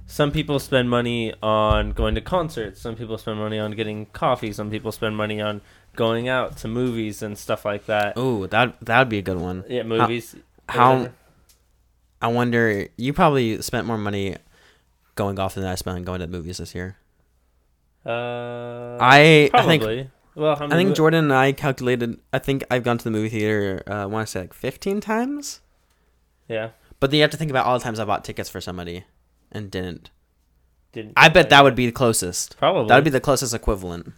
some people spend money on going to concerts. Some people spend money on getting coffee. Some people spend money on going out to movies and stuff like that. Oh, that that would be a good one. Yeah, movies. how- whatever. I wonder. You probably spent more money going golf than I spent going to the movies this year. Uh, I I think probably. well, how I think mo- Jordan and I calculated. I think I've gone to the movie theater. Uh, I want to say like 15 times. Yeah. But then you have to think about all the times I bought tickets for somebody and didn't. Didn't. I bet that would be the closest. probably That would be the closest equivalent.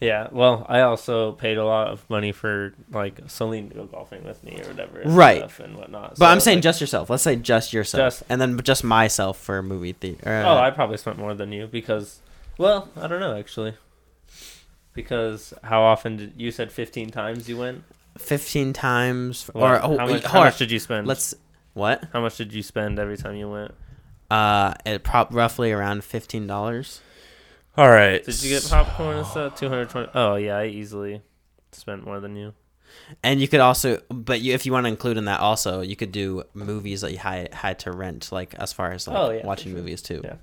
Yeah, well, I also paid a lot of money for like Celine to go golfing with me or whatever, and Right. Stuff and whatnot. But So, I'm saying like, just yourself. Let's say just yourself, Just- and then just myself for a movie theater. oh, I probably spent more than you because, well, I don't know actually, because how often did you said 15 times you went? fifteen times, What- or oh, how, much, how much did you spend? Let's what? How much did you spend every time you went? Uh, it prop roughly around fifteen dollars. All right. Did you get popcorn and stuff? 220. Oh yeah, I easily spent more than you. And you could also, but you, if you want to include in that also, you could do movies that you had, had to rent, like as far as like Oh, yeah, watching sure. movies too. Yeah.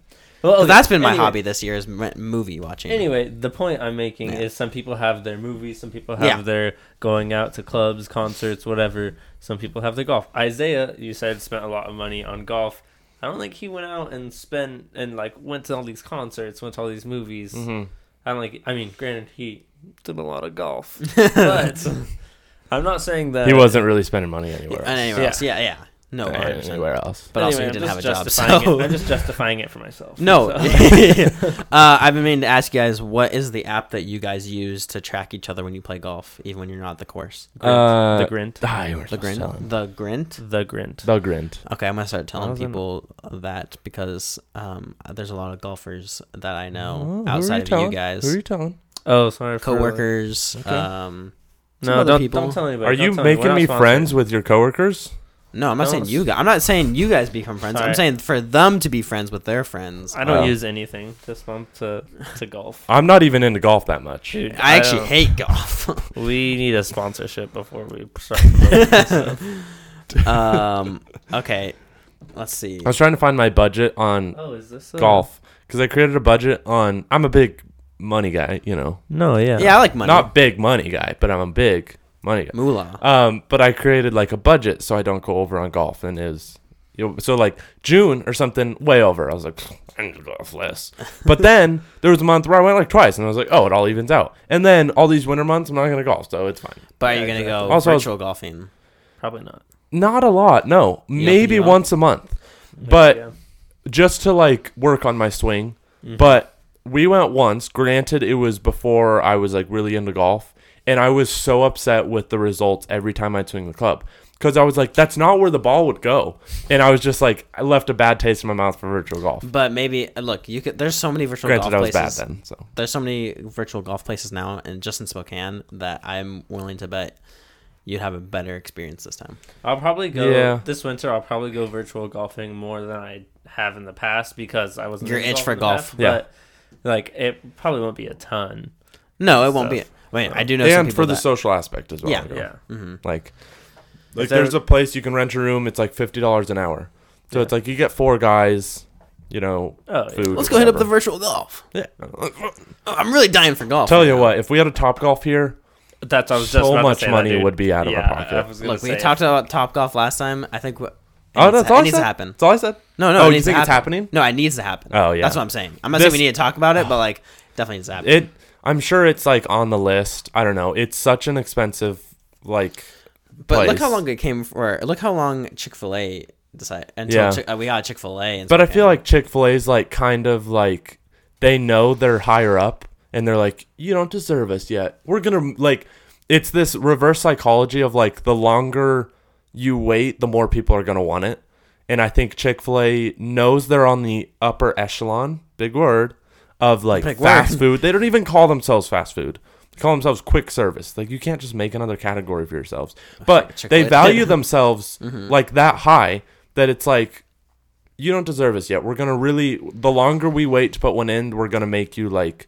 Well, 'Cause okay, that's been my anyway. hobby this year is movie watching. Anyway, the point I'm making Yeah. is some people have their movies, some people have Yeah. their going out to clubs, concerts, whatever. Some people have their golf. Isaiah, you said spent a lot of money on golf. I don't think he went out and spent and like went to all these concerts, went to all these movies. hmm I don't like. I mean, granted, he did a lot of golf, but I'm not saying that He wasn't really spending money anywhere. and Else. anywhere Yeah. else, yeah, yeah, no, 100%. anywhere else. But also, Anyway, he I'm didn't have a job. justifying So it. I'm just justifying it for myself. no. So- uh, I've been meaning to ask you guys, what is the app that you guys use to track each other when you play golf, even when you're not at the course? Grint. Uh, the grint. Ah, you were The supposed to tell Grint. him. The Grint. The grint. The Grint. Okay, I'm gonna start telling Wasn't- people that because um, there's a lot of golfers that I Oh, know who are outside of telling? you guys, Who are you telling? Oh, sorry. for, like- coworkers. Okay. Um, No, don't, people. don't tell anybody. Are Don't you tell me. Making me friends with your coworkers? No, I'm not No, saying you guys. I'm not saying you guys become friends. I'm saying for them to be friends with their friends. I don't Oh. use anything this month to to golf. I'm not even into golf that much. Dude, I actually don't- hate golf. We need a sponsorship before we start. promoting this stuff. um. Okay. Let's see. I was trying to find my budget on oh, is this a... golf because I created a budget on. I'm a big money guy, you know, No, yeah. Yeah, I like money. not big money guy, but I'm a big money guy. moolah. Um, but I created like a budget so I don't go over on golf, and is you know, so like June or something way over. I was like, I need to golf less. But then there was a month where I went like twice, and I was like, oh, it all evens out. And then all these winter months, I'm not gonna golf, so it's fine. But are you gonna go Also, virtual golfing? Probably not. Not a lot, no, You maybe once a month, Maybe, But- yeah. just to like work on my swing. Mhm. But we went once. Granted, it was before I was like really into golf, and I was so upset with the results every time I'd swing the club because I was like, that's not where the ball would go, and I was just like, I left a bad taste in my mouth for virtual golf. But maybe uh, look, you could. There's so many virtual Granted, I golf was places. bad then, so There's so many virtual golf places now, and just in Spokane, that I'm willing to bet you'd have a better experience this time. I'll probably go Yeah. this winter. I'll probably go virtual golfing more than I have in the past because I wasn't Your into itch for golf. past, Yeah. But like it probably won't be a ton. No, it won't Stuff. be. Wait, I do know some and people for the that, social aspect as well. Yeah. you know? Yeah. hmm like like there- there's a place you can rent a room. It's like fifty dollars an hour, so Yeah. it's like you get four guys, you know, Oh, food. Let's go hit up the virtual golf. yeah. Oh, I'm really dying for golf. Tell right you now. what, if we had a top golf here, That's I was So just about to much say that, money would be out of our pocket. I was gonna Look, we say, talked about Top Golf last time. I think. What, Oh, it that's all It I needs to happen. that's all I said. No, no. Oh, it you think to it's happening? No, it needs to happen. Oh, yeah. That's what I'm saying. I'm not This- saying we need to talk about it, but like, definitely needs to happen. It. I'm sure it's like on the list. I don't know. It's such an expensive like. but look how long it came for. Look how long Chick Fil A decided until Yeah. Chick- uh, we got Chick Fil A. But I feel like Chick Fil A's like kind of like they know they're higher up, and they're like, you don't deserve us yet. We're gonna like. It's this reverse psychology of like the longer you wait, the more people are gonna want it. And I think Chick Fil A knows they're on the upper echelon, big word, of like Big fast word. food. They don't even call themselves fast food. They call themselves quick service. Like you can't just make another category for yourselves. But they value themselves Mhm. like that high that it's like you don't deserve us yet. We're gonna really the longer we wait to put one in, we're gonna make you like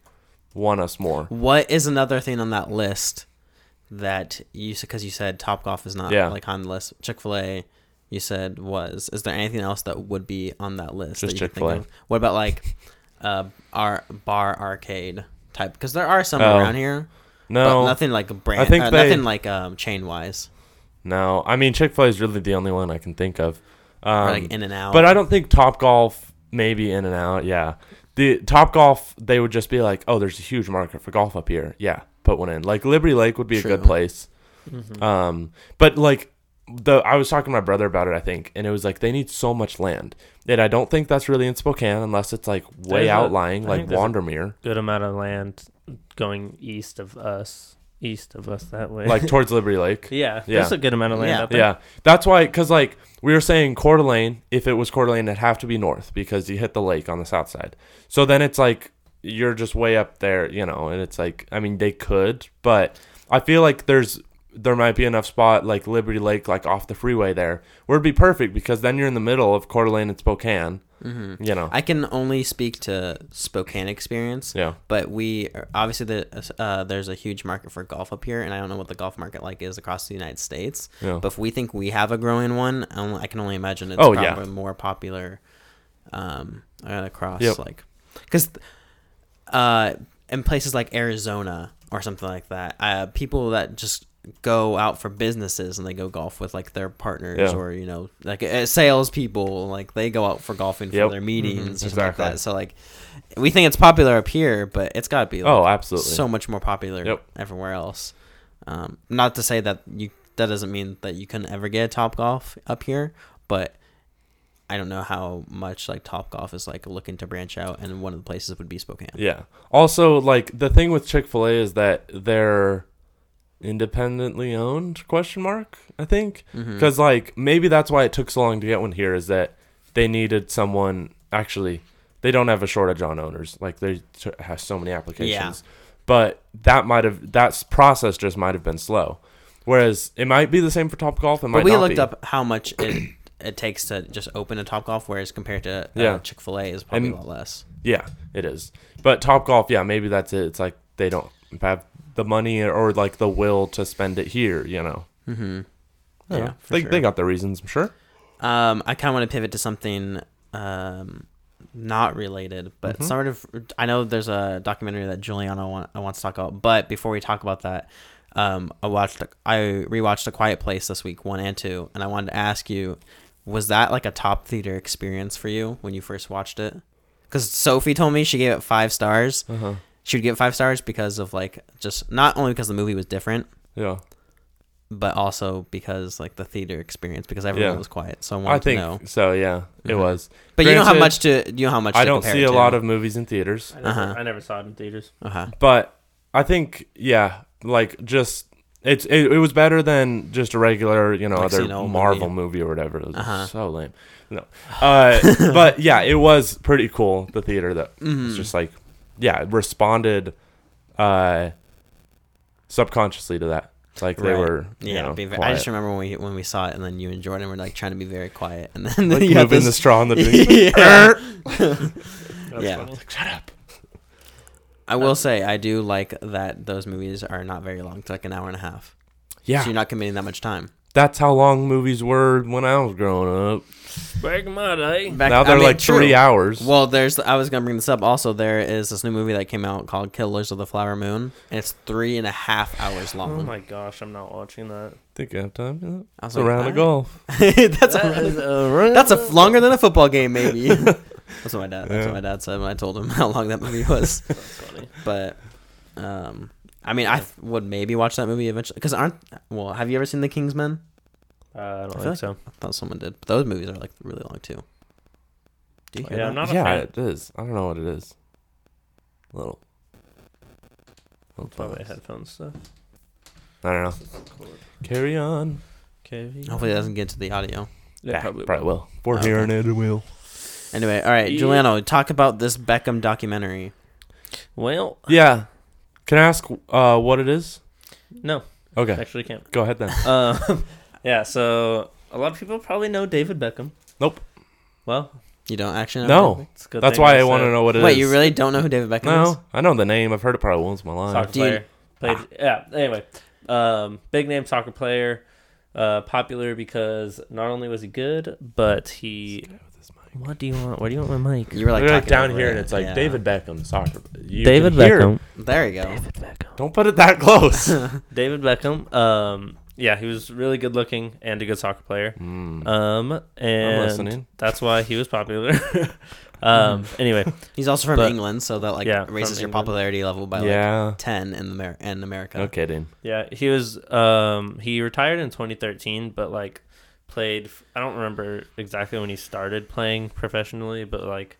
want us more. What is another thing on that list that you because you said Top Golf is not Yeah. like on the list. Chick Fil A, you said was. Is there anything else that would be on that list? Just that you could think Chick-fil-A. of? What about like uh, our bar arcade type? Because there are some Oh. around here, but No, nothing like a brand. I think uh, they- nothing like um, chain wise no. I mean, Chick Fil A is really the only one I can think of. Um, like In and Out. but I don't think Top Golf maybe in and out. Yeah, the Top Golf they would just be like, oh, there's a huge market for golf up here. Yeah, put one in. Like Liberty Lake would be a good True. place. Mhm. Um, but like the I was talking to my brother about it, I think, and it was like they need so much land, and I don't think that's really in Spokane unless it's like way There's outlying, I like think Wandermere, good amount of land going east of us, east of us that way. like towards Liberty Lake. yeah, Yeah. there's a good amount of land Yeah. up there. Yeah, that's why, because like we were saying, Coeur d'Alene. If it was Coeur d'Alene, it'd have to be north because you hit the lake on the south side. So then it's like you're just way up there, you know. And it's like, I mean, they could, but I feel like there's there might be enough spot like Liberty Lake, like off the freeway there, where it'd be perfect because then you're in the middle of Coeur d'Alene and Spokane. hmm You know. I can only speak to Spokane experience. yeah. But we obviously the uh, there's a huge market for golf up here, and I don't know what the golf market like is across the United States. Yeah. But if we think we have a growing one, I can only imagine it's Oh, yeah. probably more popular um, across Yep. like because uh, in places like Arizona or something like that, uh, people that just go out for businesses and they go golf with like their partners Yeah. or you know like uh, salespeople like they go out for golfing for Yep. their meetings something Exactly. like that. So like we think it's popular up here, but it's got to be like, Oh, absolutely. so much more popular Yep. everywhere else. Um, not to say that you that doesn't mean that you can ever get a Top Golf up here, but I don't know how much like Top Golf is like looking to branch out, and one of the places would be Spokane. Yeah. Also, like the thing with Chick Fil A is that they're independently owned? Question mark. I think because like maybe that's why it took so long to get one here is that they needed someone. Actually, they don't have a shortage on owners. Like they t- have so many applications. But that might have that process just might have been slow. Whereas it might be the same for Top Golf. It might But we looked be. up how much it it takes to just open a Top Golf, whereas compared to uh, Yeah. Chick Fil A is probably And- a lot less. Yeah, it is. But Top Golf, yeah, maybe that's it. It's like they don't have the money or like the will to spend it here. You know. Mm-hmm. Yeah, they sure. they got their reasons. I'm sure. Um, I kind of want to pivot to something um, not related, but Mhm. sort of. I know there's a documentary that Juliana want, wants to talk about, but before we talk about that, um, I watched. I rewatched A Quiet Place this week, one and two, and I wanted to ask you, was that like a top theater experience for you when you first watched it? Because Sophie told me she gave it five stars. Uh huh. She would give it five stars because of like just not only because the movie was different, Yeah. but also because like the theater experience because everyone Yeah. was quiet. So I wanted I think to know. so. Yeah, it Mhm. was. But you know how Granted, much to you know how much I don't compare see a to. lot of movies in theaters, I never, Uh-huh. I never saw it in theaters. uh-huh. but I think yeah, like just it's it, it was better than just a regular you know Like other seeing Marvel movie. or whatever. It was Uh-huh. so lame. No, uh, but yeah, it was pretty cool. The theater that Mhm. was just like yeah, it responded uh subconsciously to that. It's like they Right. were you yeah. know, be ve- I just remember when we when we saw it and then you and Jordan were like trying to be very quiet and then, like you got moving the straw in the drink. yeah. Yeah. Like, Shut up. I will say I do like that those movies are not very long. It's like an hour and a half. Yeah, So you're not committing that much time. that's how long movies were when I was growing up. Back in my day. Back- now they're mean, like true. three hours. Well, there's. I was gonna bring this up. Also, there is this new movie that came out called Killers of the Flower Moon, and it's three and a half hours long. Oh my gosh, I'm not watching that. think I have time. Yeah. I was It's a round "All of golf. that's a That round is a run. that's a f- longer than a football game, maybe. that's what my dad. That's Yeah. what my dad said when I told him how long that movie was. That's funny. but um i mean i th- would maybe watch that movie eventually because aren't well have you ever seen the Kingsman Uh, I don't feel think like- so. i thought someone did but those movies are like really long too do you hear Yeah, that? I'm not a yeah, fan. it is. I don't know what it is. Little. little Probably buzz. headphones stuff. I don't know. Carry on. Okay. hopefully it doesn't get to the audio Yeah, probably, probably. will. If we're Okay. hearing it, it will. anyway all right Yeah. juliano talk about this beckham documentary Well, Yeah. Can I ask uh, what it is? no, Okay. actually can't. Go ahead then. Um, yeah. So a lot of people probably know David Beckham. Nope. Well, you don't actually No. know it's a good That's thing why I want to know what it David is. Wait you really don't know who david beckham is No, I know the name. I've heard it probably once in my life. Soccer Do you- player. Played. Yeah. Anyway, um, big name soccer player. Uh, popular because not only was he good, but he. What do you want? What do you want my mic? you were like, Like, talking down over here, it. and it's like Yeah. David Beckham, soccer. You David can hear- Beckham. there you go David Beckham. Don't put it that close. David Beckham. Um, yeah, he was really good looking and a good soccer player. Mm. Um, I'm and listening. that's why he was popular. um, anyway, he's also from But- england so that like Yeah, raises your popularity level by like 10 in, Amer- in america No kidding. yeah, he was. Um, he retired in 2013, but like played. I don't remember exactly when he started playing professionally, but like,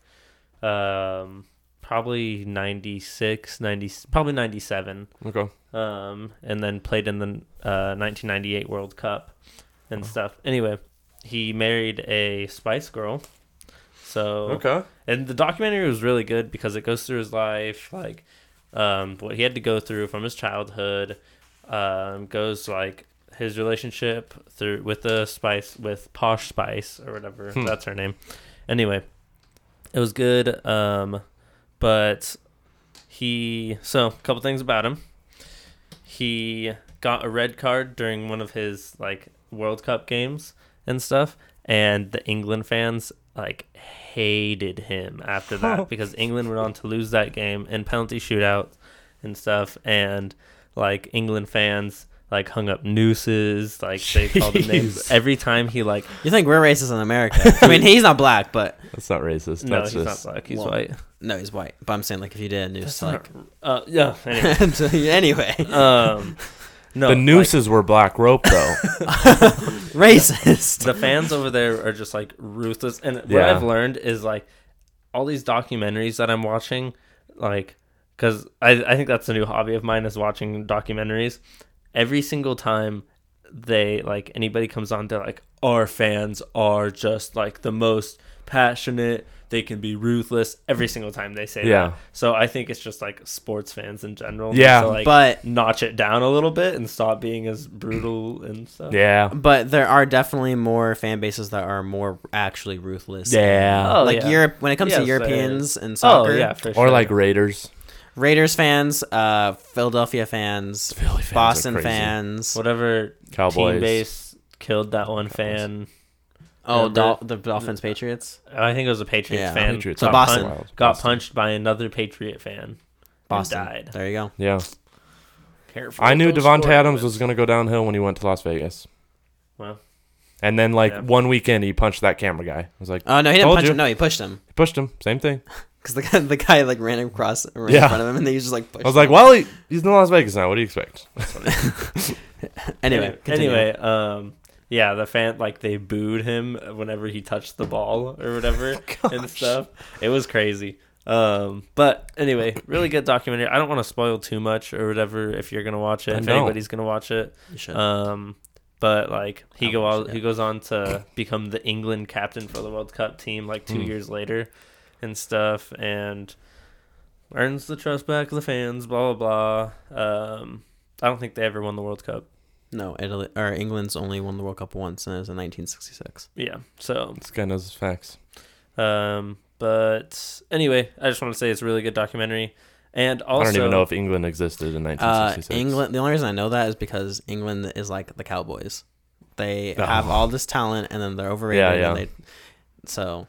um, probably 96, 90, probably 97. Okay. Um, and then played in the uh, 1998 World Cup and Oh. stuff. Anyway, he married a Spice Girl. So Okay. and the documentary was really good because it goes through his life, like um, what he had to go through from his childhood. Um, goes like his relationship through with the Spice with Posh Spice or whatever Hmm. that's her name. Anyway, it was good. Um, but he so a couple things about him. He got a red card during one of his like World Cup games and stuff, and the England fans like hated him after that because England went on to lose that game in penalty shootout and stuff, and like England fans like hung up nooses, like they called him names every time he like. You think we're racist in America? I mean, he's not black, but That's not racist. No, That's he's just not black. He's well, white. No, he's white. But I'm saying like if you did a noose, That's like not- uh, yeah. Anyway, anyway, um, no, the like, nooses were black rope though. racist. the fans over there are just like ruthless. And what Yeah. I've learned is like all these documentaries that I'm watching, like, because I, I think that's a new hobby of mine is watching documentaries. Every single time they like anybody comes on, they're like, our fans are just like the most passionate, they can be ruthless every single time they say Yeah. that. So I think it's just like sports fans in general. Yeah, to, like, but notch it down a little bit and stop being as brutal and stuff. Yeah. but there are definitely more fan bases that are more actually ruthless. Yeah. Oh, like yeah. Europe when it comes Yes, to Europeans and soccer. Oh yeah, for Or like Raiders. Raiders fans, uh, Philadelphia fans, fans Boston fans. whatever Cowboys. team base killed that one fan. Oh, Remember? Dol- the Dolphins, Patriots, I think it was a Patriots Yeah. fan. Patriots So are Boston. wild. got Boston. punched by another Patriot fan. Boston. And died. There you go. Yeah. Careful. I knew with Davante Adams was going to go downhill when he went to Las Vegas. Well, And then, like, Yeah. one weekend, he punched that camera guy. I was like, Oh no, he didn't Told punch you. him. No, he pushed him he pushed him. Same thing. because the guy, the guy like ran across, ran Yeah. in front of him, and then he just like pushed. I was like, him. well, he, he's in Las Vegas now. What do you expect? anyway, continue. anyway, um, yeah, the fan like they booed him whenever he touched the ball or whatever and stuff. It was crazy. Um, but anyway, really good documentary. I don't want to spoil too much or whatever if you're gonna watch it. I If know. anybody's gonna watch it, um, but like he go it, he goes on to become the England captain for the World Cup team like two Hmm. years later, and stuff, and earns the trust back of the fans. Blah blah blah. Um, I don't think they ever won the World Cup. No, Italy or England's only won the World Cup once, and it was in 1966. Yeah, so This guy knows his facts. Um, but anyway, I just want to say it's a really good documentary, and also I don't even know if England existed in Uh, 1966. England. The only reason I know that is because England is like the Cowboys. They Oh. have all this talent, and then they're overrated. Yeah, and yeah. They, so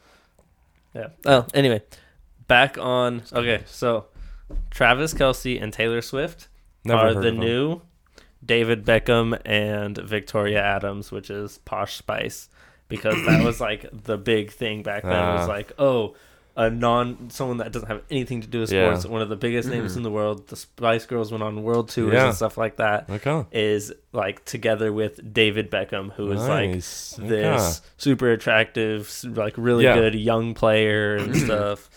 yeah. Oh, anyway, back on. Okay, so Travis Kelce and Taylor Swift Never are heard the of him. new David Beckham and Victoria Adams, which is Posh Spice, because that was like the big thing back then. It was ah. like, oh. A non someone that doesn't have anything to do with Yeah. sports, one of the biggest names in the world. The Spice Girls went on world tours Yeah. and stuff like that. Okay. is like together with David Beckham, who is like Nice. this super attractive, like really Yeah. good young player and stuff.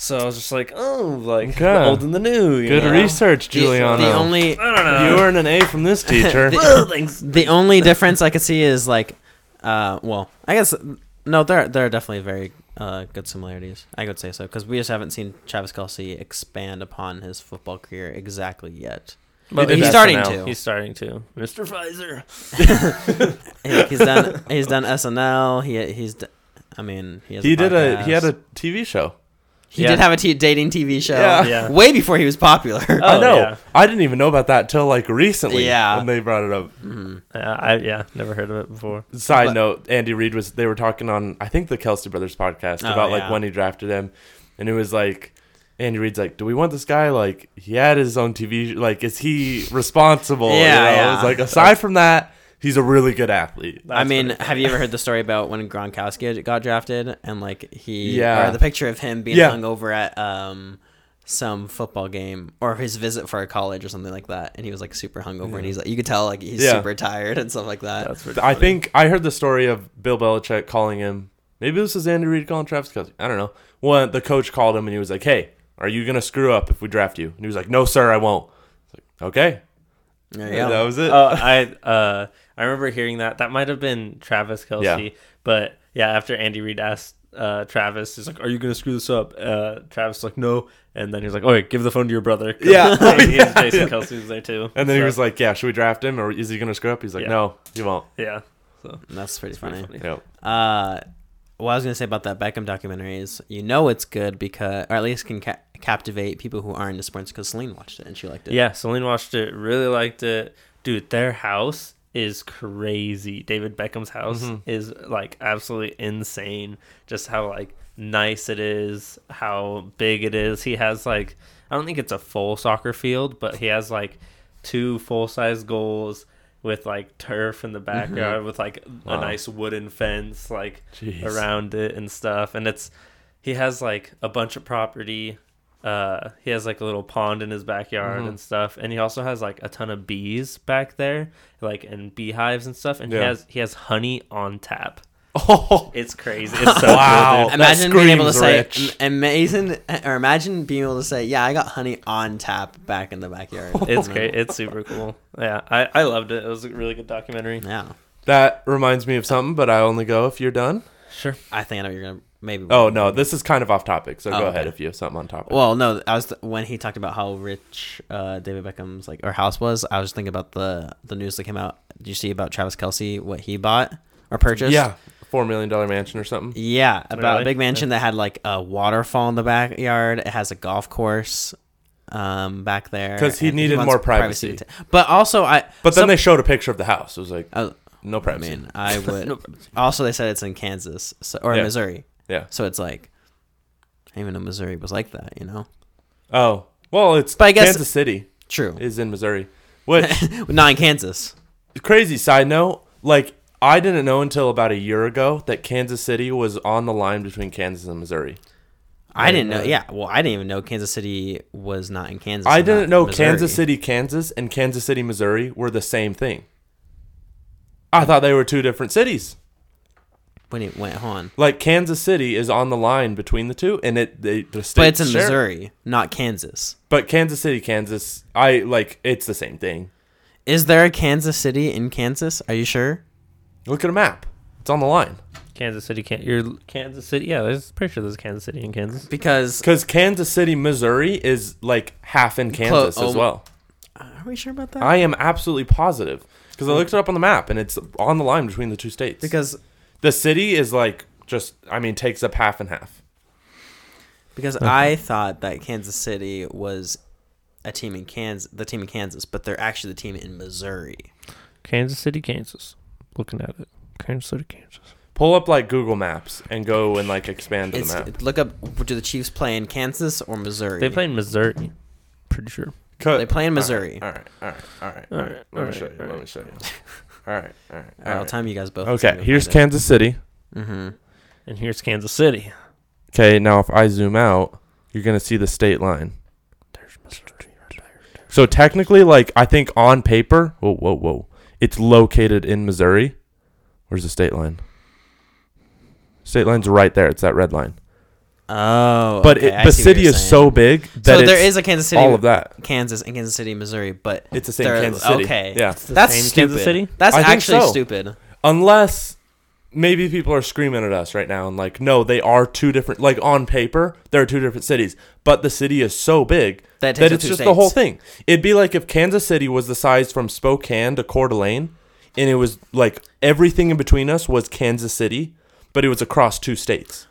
So I was just like, oh, like Okay. the old and the new. You Good know? research, the, Juliano. the only I don't know. you earned an A from this teacher. The- Well, the only difference I could see is like, uh, well, I guess no, there there are definitely very uh, good similarities. I would say so because we just haven't seen Travis Kelce expand upon his football career exactly yet. But he's starting SNL. to. He's starting to. Mr. Pfizer. He- he's done he's done SNL. He he's I mean he has he did a he had podcast. a TV show. He Yeah. did have a t- dating TV show. Yeah. Yeah. way before he was popular. Oh, I know. yeah. I didn't even know about that till like recently. Yeah. when they brought it up. Mhm. Uh, I yeah, never heard of it before. Side But- note: Andy Reid was they were talking on I think the Kelce Brothers podcast Oh, about like when he drafted him, and it was like Andy Reid's like, "Do we want this guy? Like he had his own TV. Like is he responsible? Yeah, you know? yeah. It's like aside from that, he's a really good athlete. I mean, have you ever heard the story about when Gronkowski got drafted and like he Yeah. or the picture of him being Yeah. hung over at um some football game or his visit for a college or something like that and he was like super hungover and he's like you could tell like he's Yeah. super tired and stuff like that. That's pretty I funny. think I heard the story of Bill Belichick calling him. Maybe this is Andy Reid calling Travis Kelce. I don't know. Well, the coach called him and he was like, "Hey, are you gonna screw up if we draft you?" And he was like, "No, sir, I won't." It's like, okay, There you that go. was it. Oh, I uh, I remember hearing that. That might have been Travis Kelce. Yeah. But yeah, after Andy Reid asked uh, Travis, he's like, "Are you gonna screw this up?" Uh, Travis was like, "No," and then he was like, "Okay, give the phone to your brother." Yeah. he- Yeah, Jason yeah. Kelce was there too. and then he was like, "Yeah, should we draft him or is he gonna screw up?" He's like, Yeah. "No, he won't." "Yeah." So That's pretty it's pretty funny. funny. Yeah. Uh what I was gonna say about that Beckham documentary is, you know, it's good because, or at least can ca- captivate people who aren't into sports because Celine watched it and she liked it. Yeah, Celine watched it, really liked it. Dude, their house is crazy. David Beckham's house Mhm. is like absolutely insane. Just how like nice it is, how big it is. He has like I don't think it's a full soccer field, but he has like two full size goals with like turf in the backyard with like a nice wooden fence like Jeez. around it and stuff and it's he has like a bunch of property uh he has like a little pond in his backyard Mhm. and stuff and he also has like a ton of bees back there like and beehives and stuff and he has he has honey on tap. Oh, it's crazy. It's so Wow. cool, Imagine being able to screams say rich. amazing, or imagine being able to say, "Yeah, I got honey on tap back in the backyard." it's great. It's super cool. Yeah I, I loved it. It was a really good documentary. Yeah, that reminds me of something, but I only go if you're done. sure. I think I know you're gonna maybe. Oh no, this is kind of off topic. So Oh, go okay. ahead if you have something on topic. Well, no, I was th- when he talked about how rich uh, David Beckham's like or house was. I was thinking about the the news that came out. Did you see about Travis Kelce what he bought or purchased? yeah, four million dollar mansion or something. Yeah, about Really? a big mansion that had like a waterfall in the backyard. It has a golf course um back there 'Cause he needed wants more privacy. to- But also I But then some- they showed a picture of the house. It was like oh, no I privacy. mean, I would Also they said it's in Kansas so, or Yeah. Missouri. Yeah. So it's like I didn't even know Missouri was like that, you know. Oh well, it's But I guess- Kansas City True. is in Missouri, which Not in Kansas. crazy side note. Like I didn't know until about a year ago that Kansas City was on the line between Kansas and Missouri. I didn't know. uh, Yeah, well, I didn't even know Kansas City was not in Kansas. I didn't know Missouri. Kansas City, Kansas, and Kansas City, Missouri were the same thing. I thought they were two different cities. When it went on, Like Kansas City is on the line between the two, and it they, the states but it's in share. Missouri, not Kansas. But Kansas City, Kansas, I like it's the same thing. Is there a Kansas City in Kansas? Are you sure? Look at a map; it's on the line. Kansas City, can you're Kansas City. Yeah, there's pretty sure there's Kansas City in Kansas. Because Because Kansas City, Missouri is like half in Kansas as oh, well. are we sure about that? I am absolutely positive because I looked it up on the map, and it's on the line between the two states. because the city is like just, I mean, takes up half and half. because I thought that Kansas City was a team in Kansas, the team in Kansas, but they're actually the team in Missouri. Kansas City, Kansas. Looking at it, Kansas City, Kansas. Pull up like Google Maps and go and like expand It's, the map. look up. Do the Chiefs play in Kansas or Missouri? They play in Missouri. Pretty sure. Cut. They play in Missouri. All right, all right, all right, all All right. right, Let all me show you. all Let me show you. All right, all right, All right, I'll time you guys both. Okay, here's Kansas City. Mm-hmm. And here's Kansas City. Okay, now if I zoom out, you're gonna see the state line. There's Missouri right there. So technically, like I think on paper, whoa, whoa, whoa, it's located in Missouri. Where's the state line? State line's right there. It's that red line. Oh, But okay, it, the city is so big that So there is a Kansas City, all of that. Kansas and Kansas City, Missouri, but It's the same Kansas City. okay. Yeah. It's the that's same stupid. Kansas City. That's I actually so. stupid. Unless maybe people are screaming at us right now and like, no, they are two different. Like on paper, there are two different cities, but the city is so big That that it's just the whole thing. It'd be like if Kansas City was the size from Spokane to Coeur d'Alene, and it was like everything in between us was Kansas City, but it was across two states.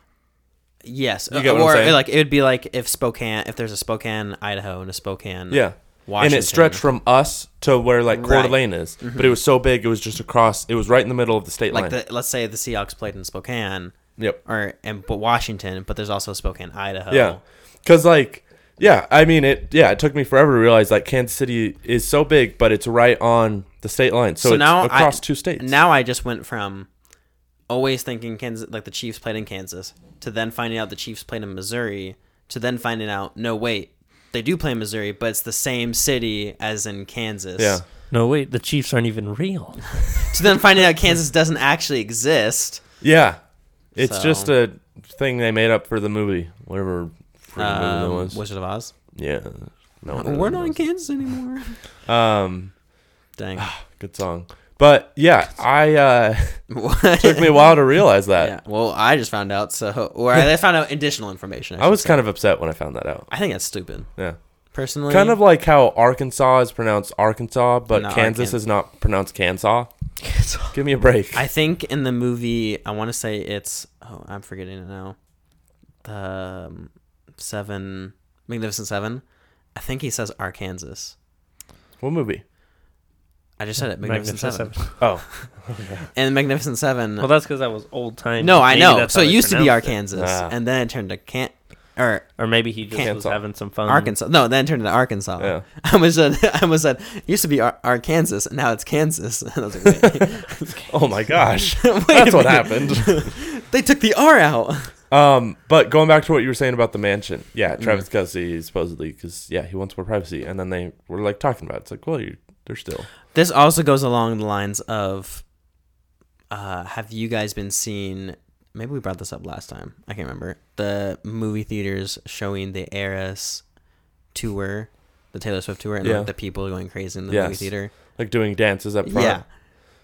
Yes, You get what I'm or saying? like it would be like if Spokane, if there's a Spokane, Idaho, and a Spokane, Yeah. Washington. And it stretched from us to where like Coeur. Mm-hmm. d'Alene is, but it was so big it was just across. It was right in the middle of the state like line. the let's say the Seahawks played in Spokane yep. or and but Washington, but there's also Spokane, Idaho. Yeah, because like, yeah, I mean it. Yeah, it took me forever to realize like Kansas City is so big, but it's right on the state line, so, So it's now I- across two states. Now I just went from always thinking Kansas, like the Chiefs played in Kansas, to then finding out the Chiefs played in Missouri, to then finding out no wait, they do play in Missouri, but it's the same city as in Kansas. yeah, No, wait. The Chiefs aren't even real. To then finding out Kansas doesn't actually exist. yeah, it's So- just a thing they made up for the movie, whatever freaking movie that Um, was. Wizard of Oz. yeah, no, one We're not in. Kansas anymore. Um, Dang. good song, but yeah, I uh, took me a while to realize that. Yeah. Well, I just found out. So, or I found out additional information. I was kind of upset when I found that out. I think that's stupid. Yeah. Personally, Kind of like how Arkansas is pronounced Arkansas, but Not Kansas Arkan- is not pronounced Kansas. Give me a break. I think in the movie, I want to say it's. Oh, I'm forgetting it now. The um, seven, Magnificent Seven. I think he says Arkansas. what movie? I just said it. Magnificent, Magnificent Seven. Seven. Oh, And Magnificent Seven. Well, that's because that was old time. no, I know. So it used to be pronounced it. Arkansas, Ah. and then it turned to Can or Or maybe he just was having some fun. Arkansas. No, then it turned into Arkansas. yeah. I almost said, I almost said, it used to be Ar- Arkansas, and now it's Kansas. And I was like, wait, Oh my gosh, that's what happened. They took the R out. Um, but going back to what you were saying about the mansion, yeah, Mm. Travis Kelce supposedly because yeah, he wants more privacy, and then they were like talking about it. it's like, well, you they're still This also goes along the lines of, uh, have you guys been seeing? Maybe we brought this up last time. I can't remember the movie theaters showing the Eras tour, the Taylor Swift tour, and Yeah. like, the people going crazy in the movie theater. like doing dances up front. Yeah,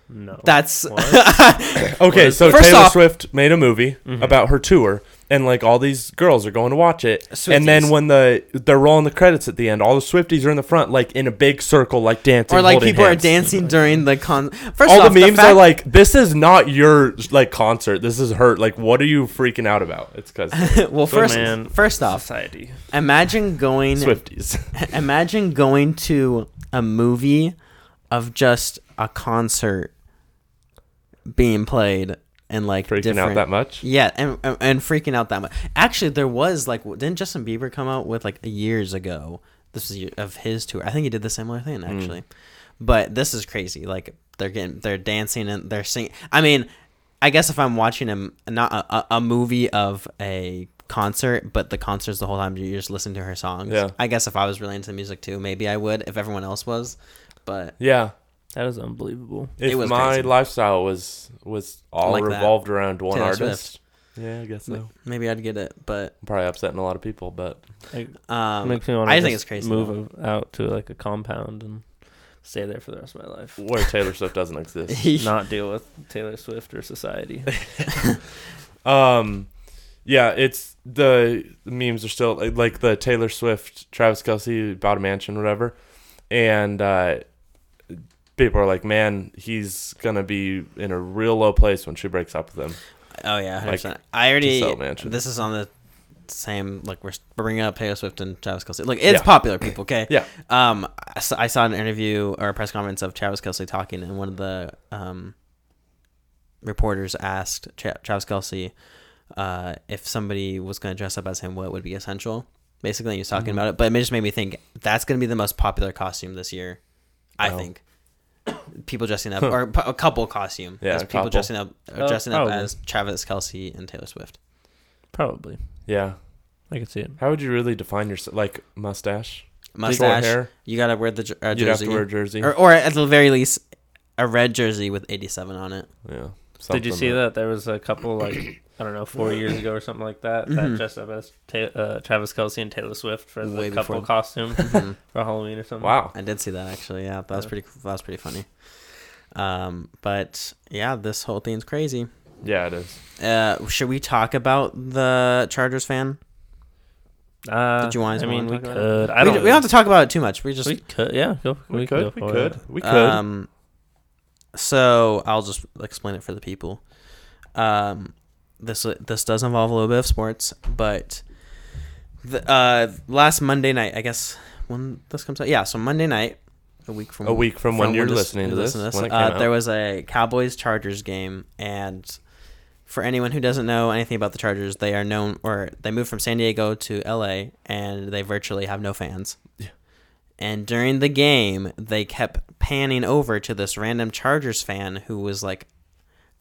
No. that's What? Okay, so First Taylor off- Swift made a movie Mhm. about her tour, and like all these girls are going to watch it. Swifties. And then when the they're rolling the credits at the end, all the Swifties are in the front, like in a big circle, like dancing. or like holding people are dancing during the con. First All off, the memes fact- are like, "This is not your like concert. This is hurt. Like, what are you freaking out about?" It's because well, Good first, man. first off, Society. imagine going, Swifties. imagine going to a movie of just a concert being played and like freaking out that much. Yeah, and, and and freaking out that much. Actually, there was like, didn't Justin Bieber come out with like years ago? This is of his tour. I think he did the similar thing Hmm. actually. But this is crazy. Like they're getting, they're dancing and they're singing. I mean, I guess if I'm watching a not a, a, a movie of a concert, but the concert's the whole time you're just listening to her songs. Yeah. I guess if I was really into music too, maybe I would. If everyone else was, but Yeah. That is unbelievable. If It was my crazy. lifestyle was was all Like that. revolved around one Taylor artist, yeah, I guess so. maybe I'd get it. But I'm probably upsetting a lot of people, but Like, um, makes me want to. I to think it's crazy. though. Move out to like a compound and stay there for the rest of my life. where Taylor Swift doesn't exist. Not deal with Taylor Swift or society. Um, yeah, it's the, the memes are still like, like the Taylor Swift, Travis Kelce bought a mansion, whatever, and uh, people are like, "Man, he's gonna be in a real low place when she breaks up with him." Oh yeah, hundred Like. I already. This is on the same. Like we're bringing up Taylor Swift and Travis Kelce. Look, it's Yeah. popular, people. Okay. Yeah. Um, I saw, an interview or a press conference of Travis Kelce talking, and one of the um reporters asked Tra- Travis Kelce uh, if somebody was going to dress up as him, what would be essential. Basically, he was talking Mhm. about it, but it just made me think that's going to be the most popular costume this year. I Oh. think people dressing up, or a couple costume. Yeah, is a people couple. dressing up, Oh, dressing up probably. as Travis Kelce and Taylor Swift. Probably. Yeah, I can see it. how would you really define yourself? Like mustache, Short Mustache. hair. You gotta wear the jer- uh, You'd have jersey, to wear a jersey. or, or at the very least, a red jersey with eighty-seven on it. yeah. Did you something see that there was a couple like I don't know four years ago or something like that that Mhm. dressed up as Ta- uh, Travis Kelce and Taylor Swift for the Way couple before. costume Mhm. for Halloween or something. Wow. I did see that actually. Yeah, that was pretty. That was pretty funny. Um, but yeah, this whole thing's crazy. Yeah, it is. Uh, should we talk about the Chargers fan? Uh, Did you want- I mean, we want to talk could. I we, don't. we don't have to talk about it too much. We just We could. Yeah. Go. We, We, could. Go We for could. it. We could. Um, so I'll just explain it for the people. Um, this this does involve a little bit of sports, but the uh last Monday night, I guess when this comes out, yeah. So Monday night, a week from a week from, when you're this- listening to this, when uh, there was a Cowboys Chargers game, and for anyone who doesn't know anything about the Chargers, they are known or they moved from San Diego to L.A. and they virtually have no fans. Yeah. And during the game, they kept panning over to this random Chargers fan who was like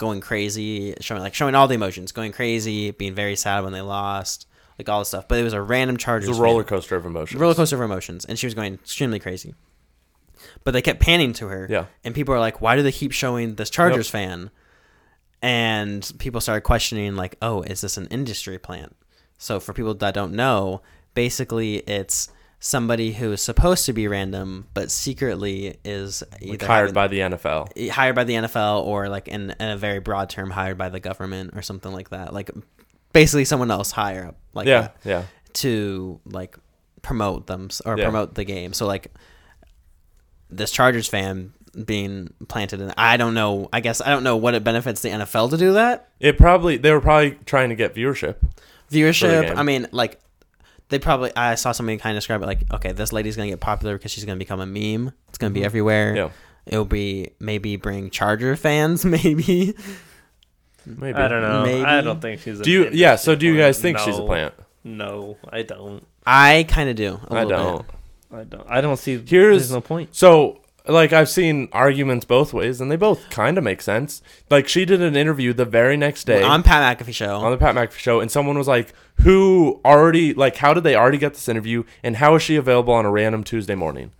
going crazy, showing like showing all the emotions, going crazy, being very sad when they lost, like all this stuff. But it was a random It Chargers. was a roller coaster of emotions. roller coaster of emotions, and she was going extremely crazy. But they kept panning to her, Yeah. and people are like, "Why do they keep showing this Chargers fan?" And people started questioning, like, "Oh, is this an industry plant?" So for people that don't know, basically it's somebody who is supposed to be random, but secretly is Like hired having- by the NFL. Eh, hired by the NFL or like in, in a very broad term, hired by the government or something like that. Like basically someone else higher up, like yeah, that yeah. to like promote them or Yeah. promote the game. So like this Chargers fan being planted in I don't know I guess I don't know what it benefits the NFL to do that. It probably they were probably trying to get viewership. Viewership. I mean like they probably I saw somebody kind of describe it like okay, this lady's going to get popular because she's going to become a meme. It's going to be Mhm. everywhere. Yeah, It'll be maybe bring Charger fans maybe. maybe. I don't know. Maybe. I don't think she's. Do you? Yeah. So do you guys think she's a plant? No, I don't. I kind of do. a I little don't. Bit. I don't. I don't see. Here's- there's no point. So like I've seen arguments both ways, and they both kind of make sense. Like she did an interview the very next day On Pat McAfee show. on the Pat McAfee show, and someone was like, "Who already like? How did they already get this interview? And how is she available on a random Tuesday morning?"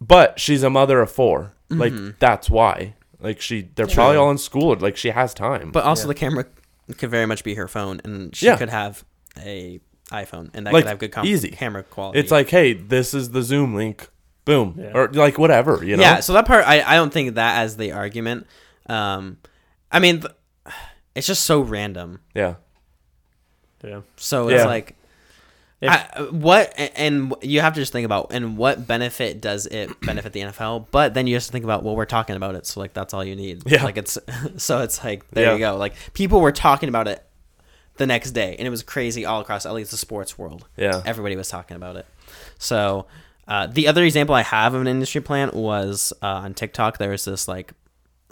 But she's a mother of 4 Mhm. Like that's why. Like she, they're probably all in school. Like she has time. But also Yeah. the camera could very much be her phone, and she Yeah. could have a iPhone, and that Like, could have good com- easy. camera quality. it's like, hey, this is the Zoom link. Boom, Yeah. or like whatever. You know. yeah. So that part, I, I don't think that as the argument. Um, I mean, th- it's just so random. Yeah. Yeah. So it's Yeah. like, If- I, what and you have to just think about and what benefit does it benefit the NFL? But then you have to think about well, we're talking about it, so like that's all you need. Yeah. Like it's so it's like there Yeah. you go. Like people were talking about it the next day, and it was crazy all across at least the sports world. Yeah. Everybody was talking about it. So uh, the other example I have of an industry plant was uh, on TikTok. There was this like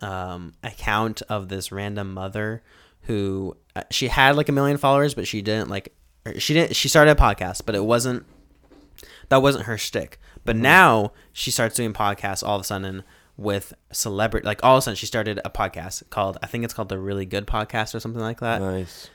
um, account of this random mother who uh, she had like a million followers, but she didn't like she didn't she started a podcast, but it wasn't that wasn't her shtick. But now she starts doing podcasts all of a sudden with celebrity like all of a sudden she started a podcast called I think it's called the Really Good Podcast or something like that. Nice.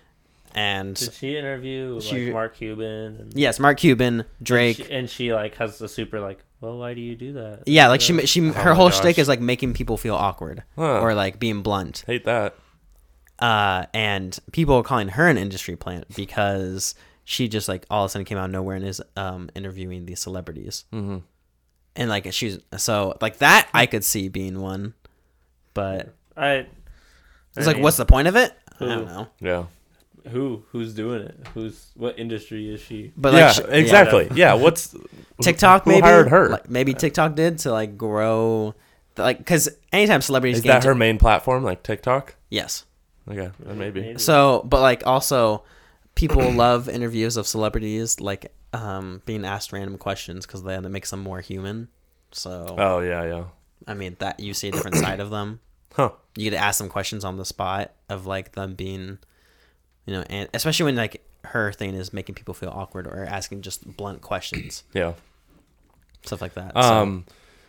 And Did she interview She- like Mark Cuban? And, yes, Mark Cuban, and Drake. she, and she like has the super like, well, why do you do that? yeah, like she she Oh her my whole gosh. shtick is like making people feel awkward Huh. or like being blunt. Hate that. uh, and people are calling her an industry plant because she just like all of a sudden came out of nowhere and is um, interviewing these celebrities, Mm-hmm. and like she's so like that I could see being one, but I. it's like, what's the point of it? I don't know. Yeah. Who who's doing it? Who's what industry is she? But yeah, like sh- exactly. Yeah. What's TikTok who maybe hired her? Like, maybe TikTok did to like grow, the, like because anytime celebrities Is get that into- her main platform, like TikTok? yes. Okay, then maybe. So, but like also, people love interviews of celebrities like um, being asked random questions because then it makes them more human. So Oh yeah, yeah. I mean that you see a different side of them. Huh. You get to ask them questions on the spot of like them being, you know, and especially when like her thing is making people feel awkward or asking just blunt questions, Yeah. stuff like that. So, Um,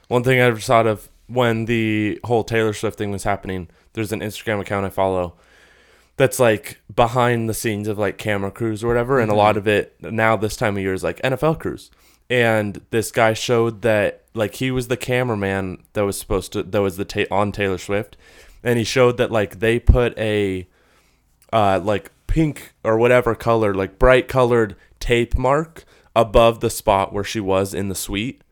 one thing I just thought of when the whole Taylor Swift thing was happening, there's an Instagram account I follow that's like behind the scenes of like camera crews or whatever, and a lot of it now this time of year is like NFL crews. And this guy showed that like he was the cameraman that was supposed to that was the ta- on Taylor Swift, and he showed that like they put a uh, like pink or whatever color, like bright colored tape mark above the spot where she was in the suite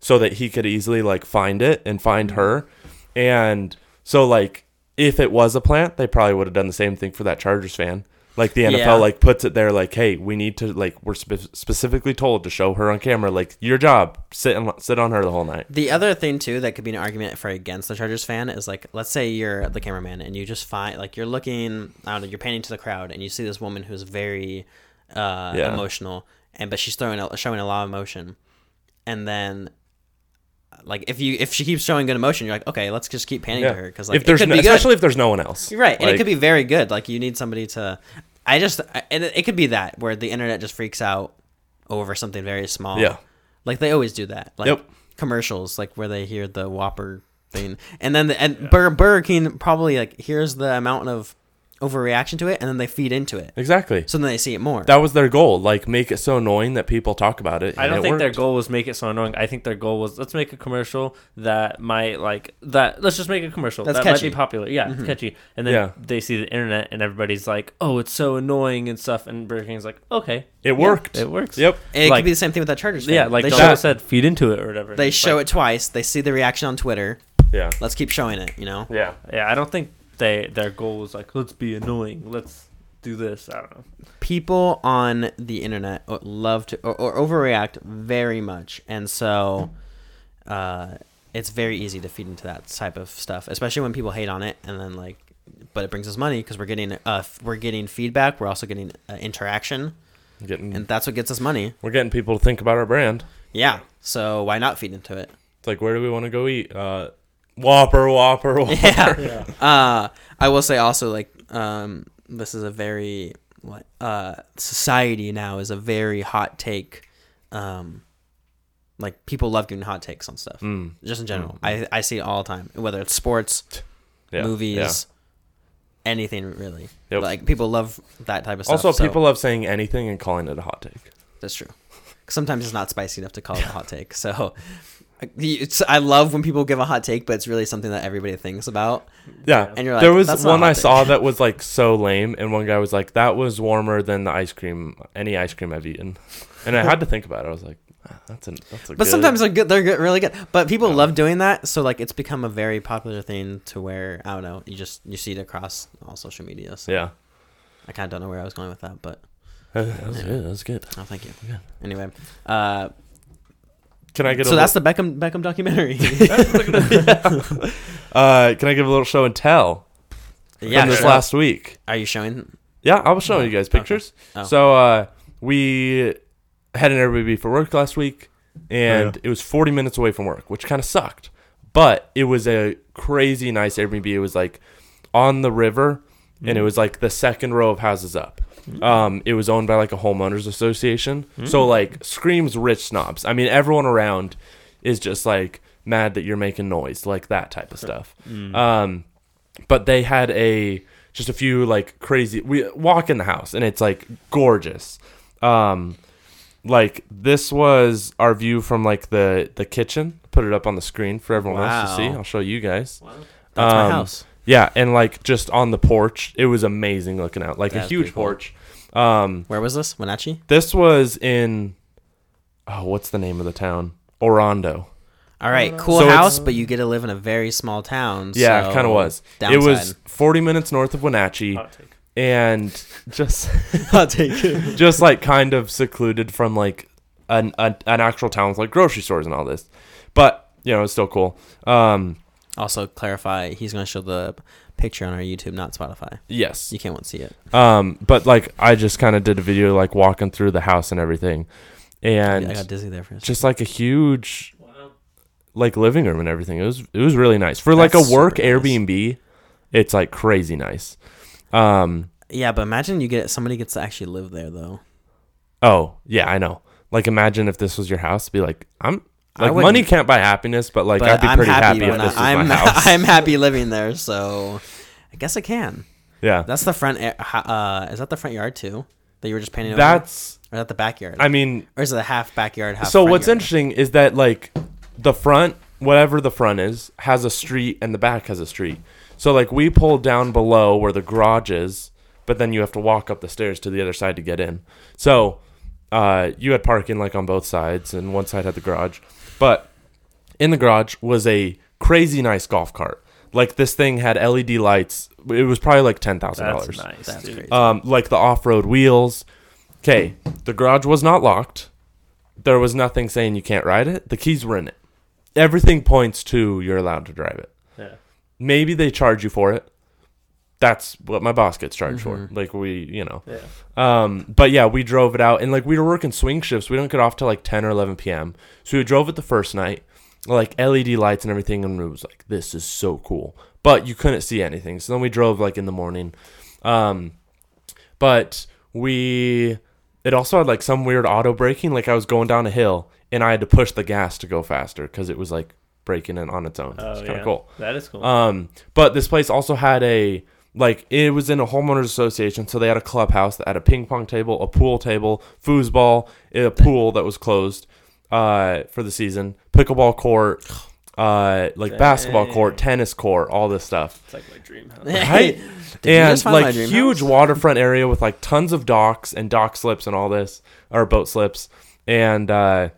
so that he could easily like find it and find mm. her. And so like if it was a plant, they probably would have done the same thing for that Chargers fan. Like the NFL Yeah. like puts it there like, "Hey, we need to like we're spe- specifically told to show her on camera like your job, sit and sit on her the whole night." The other thing too that could be an argument for against the Chargers fan is like, let's say you're the cameraman and you just find like you're looking, I don't know, you're painting to the crowd and you see this woman who's very uh, Yeah. emotional, and but she's throwing a, showing a lot of emotion, and then like if you if she keeps showing good emotion, you're like, okay, let's just keep panning Yeah. to her because like if there's it could no, especially if there's no one else. You're right, and it could be very good. Like you need somebody to. I just I- and it, it could be that where the internet just freaks out over something very small. Yeah. like they always do that. Like Yep. commercials, like where they hear the Whopper thing, and then the, and Burger, Burger King probably like here's the amount of overreaction to it, and then they feed into it, Exactly. so then they see it more. That was their goal, like make it so annoying that people talk about it. I don't it think their goal was make it so annoying. I think their goal was let's make a commercial that might like that. Let's just make a commercial That's that might catchy. be popular. Yeah, it's mm-hmm. catchy. And then Yeah. they see the internet and everybody's like, "Oh, it's so annoying and stuff." And Burger King's like, "Okay, It worked. it works." Yep. And it like- could be the same thing with that Chargers. Fan. Yeah, like they the show, show said, feed into it or whatever. they show like- it twice. They see the reaction on Twitter. Yeah. Let's keep showing it. You know. Yeah. Yeah, I don't think they their goal was like, let's be annoying. Let's do this. I don't know. people on the internet love to or, or overreact very much and so uh, it's very easy to feed into that type of stuff especially when people hate on it and then like but it brings us money because we're getting uh f- we're getting feedback we're also getting uh, interaction Getting and that's what gets us money we're getting people to think about our brand. yeah so why not feed into it It's like where do we want to go eat? Uh Whopper, Whopper, Whopper. yeah uh i will say also like um this is a very what uh society now is a very hot take um like people love giving hot takes on stuff Mm. just in general i i see it all the time whether it's sports Yeah. movies Yeah. anything really Yep. like people love that type of stuff Also, so people love saying anything and calling it a hot take. that's true sometimes it's not spicy enough to call it a hot take so it's, I love when people give a hot take, but it's really something that everybody thinks about. Yeah. And you're like, there was "That's one I saw that was like so lame, and one guy was like, "That was warmer than the ice cream, any ice cream I've eaten," and I had to think about it. I was like, "Ah, "That's a that's a." But good- sometimes they're good. They're good, really good. But people love doing that, so like it's become a very popular thing to where I don't know. You just you see it across all social media. So yeah, I kind of don't know where I was going with that, but that was good. That was good. Oh, thank you. Yeah. Anyway, uh, Can I get so a that's the Beckham Beckham documentary. little, uh can I give a little show and tell yeah. from this sure. last week? Are you showing? Yeah, I was showing you guys pictures. Oh. So uh we had an Airbnb for work last week and it was 40 minutes away from work, which kind of sucked. But it was a crazy nice Airbnb. It was like on the river and it was like the second row of houses up. Um, it was owned by like a homeowners association. So like screams rich snobs. I mean, everyone around is just like mad that you're making noise, like that type of stuff. Um, but they had a just a few like crazy. We walk in the house and it's like gorgeous. Um, like this was our view from like the the kitchen. Put it up on the screen for everyone else to see. Wow. I'll show you guys. That's my Um, house. Yeah, and like just on the porch, it was amazing looking out. Like a huge cool. porch. Um, Where was this? Wenatchee. this was in oh, what's the name of the town? Orondo. All right, cool So house, but you get to live in a very small town. Yeah, so it kind of was. Downside. It was 40 minutes north of Wenatchee, Hot take. and just I'll take it. just like kind of secluded from like an an, an actual town with like grocery stores and all this. But you know, it's still cool. Um, Also, clarify. He's going to show the picture on our YouTube, not Spotify. yes. You can't want to see it. Um, but like I just kind of did a video like walking through the house and everything, and I got dizzy there for a second. just like a huge like living room and everything. It was it was really nice for like a work nice. Airbnb. It's like crazy nice. Um. Yeah, but imagine you get somebody gets to actually live there though. Oh yeah, I know. Like imagine if this was your house. Be like, I'm I like money can't buy happiness, but like but I'd be I'm pretty happy, happy, if this was I, I'm my house. I'm happy living there, so I guess I can. yeah, That's the front. Uh, is that the front yard too? That you were just painting over? that's. or is that the backyard? I mean, or is it a half backyard, half? so what's yard? interesting is that like the front, whatever the front is, has a street, and the back has a street. So like we pulled down below where the garage is, but then you have to walk up the stairs to the other side to get in. So uh, you had parking like on both sides, and one side had the garage. But in the garage was a crazy nice golf cart. Like this thing had LED lights. It was probably like ten thousand That's dollars. nice. That's dude. crazy. Um, like the off-road wheels. Okay, the garage was not locked. There was nothing saying you can't ride it. The keys were in it. Everything points to you're allowed to drive it. Yeah. Maybe they charge you for it. That's what my boss gets charged for. Mhm. Like we, you know. Yeah. Um, but yeah, we drove it out, and like we were working swing shifts. We don't get off till like ten or eleven p.m. So we drove it the first night, like LED lights and everything, and it was like, this is so cool. But you couldn't see anything. So then we drove like in the morning. Um, but we, it also had like some weird auto braking. Like I was going down a hill, and I had to push the gas to go faster because it was like braking in on its own. Oh, it's kind of yeah. cool. That is cool. Um, but this place also had a like it was in a homeowners association, so they had a clubhouse that had a ping pong table, a pool table, foosball, a pool that was closed uh, for the season, pickleball court, uh, like basketball court, tennis court, all this stuff. it's like my dream house. Right? And just find my like dream huge house? waterfront area with like tons of docks and dock slips and all this or boat slips and uh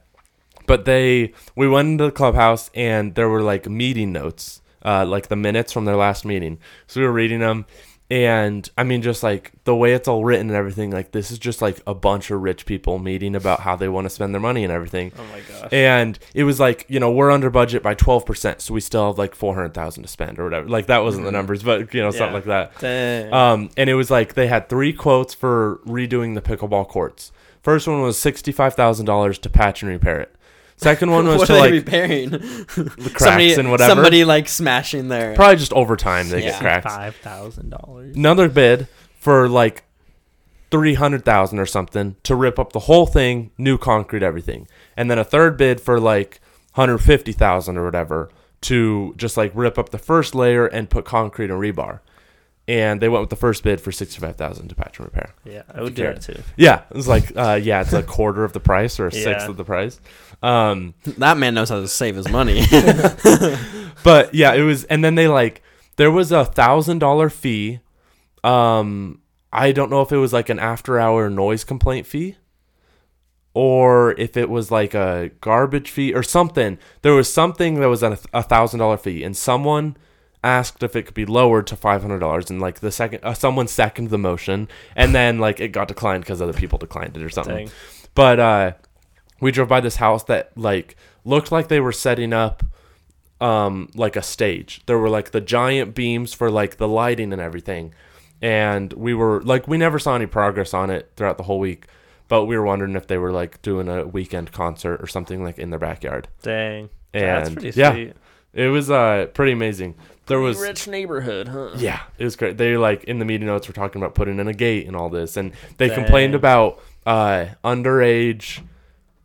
but they we went into the clubhouse and there were like meeting notes uh like the minutes from their last meeting so we were reading them and i mean just like the way it's all written and everything like this is just like a bunch of rich people meeting about how they want to spend their money and everything Oh my gosh. and it was like you know we're under budget by 12% so we still have like 400000 to spend or whatever like that wasn't the numbers but you know something like that Dang. um, and it was like they had three quotes for redoing the pickleball courts. First one was sixty-five thousand dollars to patch and repair it. Second one was what to are like they repairing? the cracks somebody, and whatever. Somebody like smashing their. Probably just over time they Yeah. get cracks. Five thousand dollars. Another bid for like three hundred thousand or something to rip up the whole thing, new concrete, everything. And then a third bid for like hundred fifty thousand or whatever to just like rip up the first layer and put concrete and rebar. And they went with the first bid for sixty-five thousand to patch and repair. Yeah, I would do care. that too. Yeah, it was like, uh, yeah, it's a quarter of the price or a sixth Yeah. of the price. Um, That man knows how to save his money. but yeah, it was, and then they like, there was a thousand dollar fee. Um, I don't know if it was like an after hour noise complaint fee, or if it was like a garbage fee or something. There was something that was a a thousand dollar fee, and someone asked if it could be lowered to five hundred dollars, and like the second uh, someone seconded the motion, and then like it got declined because other people declined it or something. Dang. But uh, we drove by this house that like looked like they were setting up um like a stage. There were like the giant beams for like the lighting and everything. And we were like we never saw any progress on it throughout the whole week. But we were wondering if they were like doing a weekend concert or something like in their backyard. Dang. And That's pretty yeah, sweet. it was uh pretty amazing. There was rich neighborhood, huh? yeah, it was great. They like in the meeting notes were talking about putting in a gate and all this, and they complained about uh, underage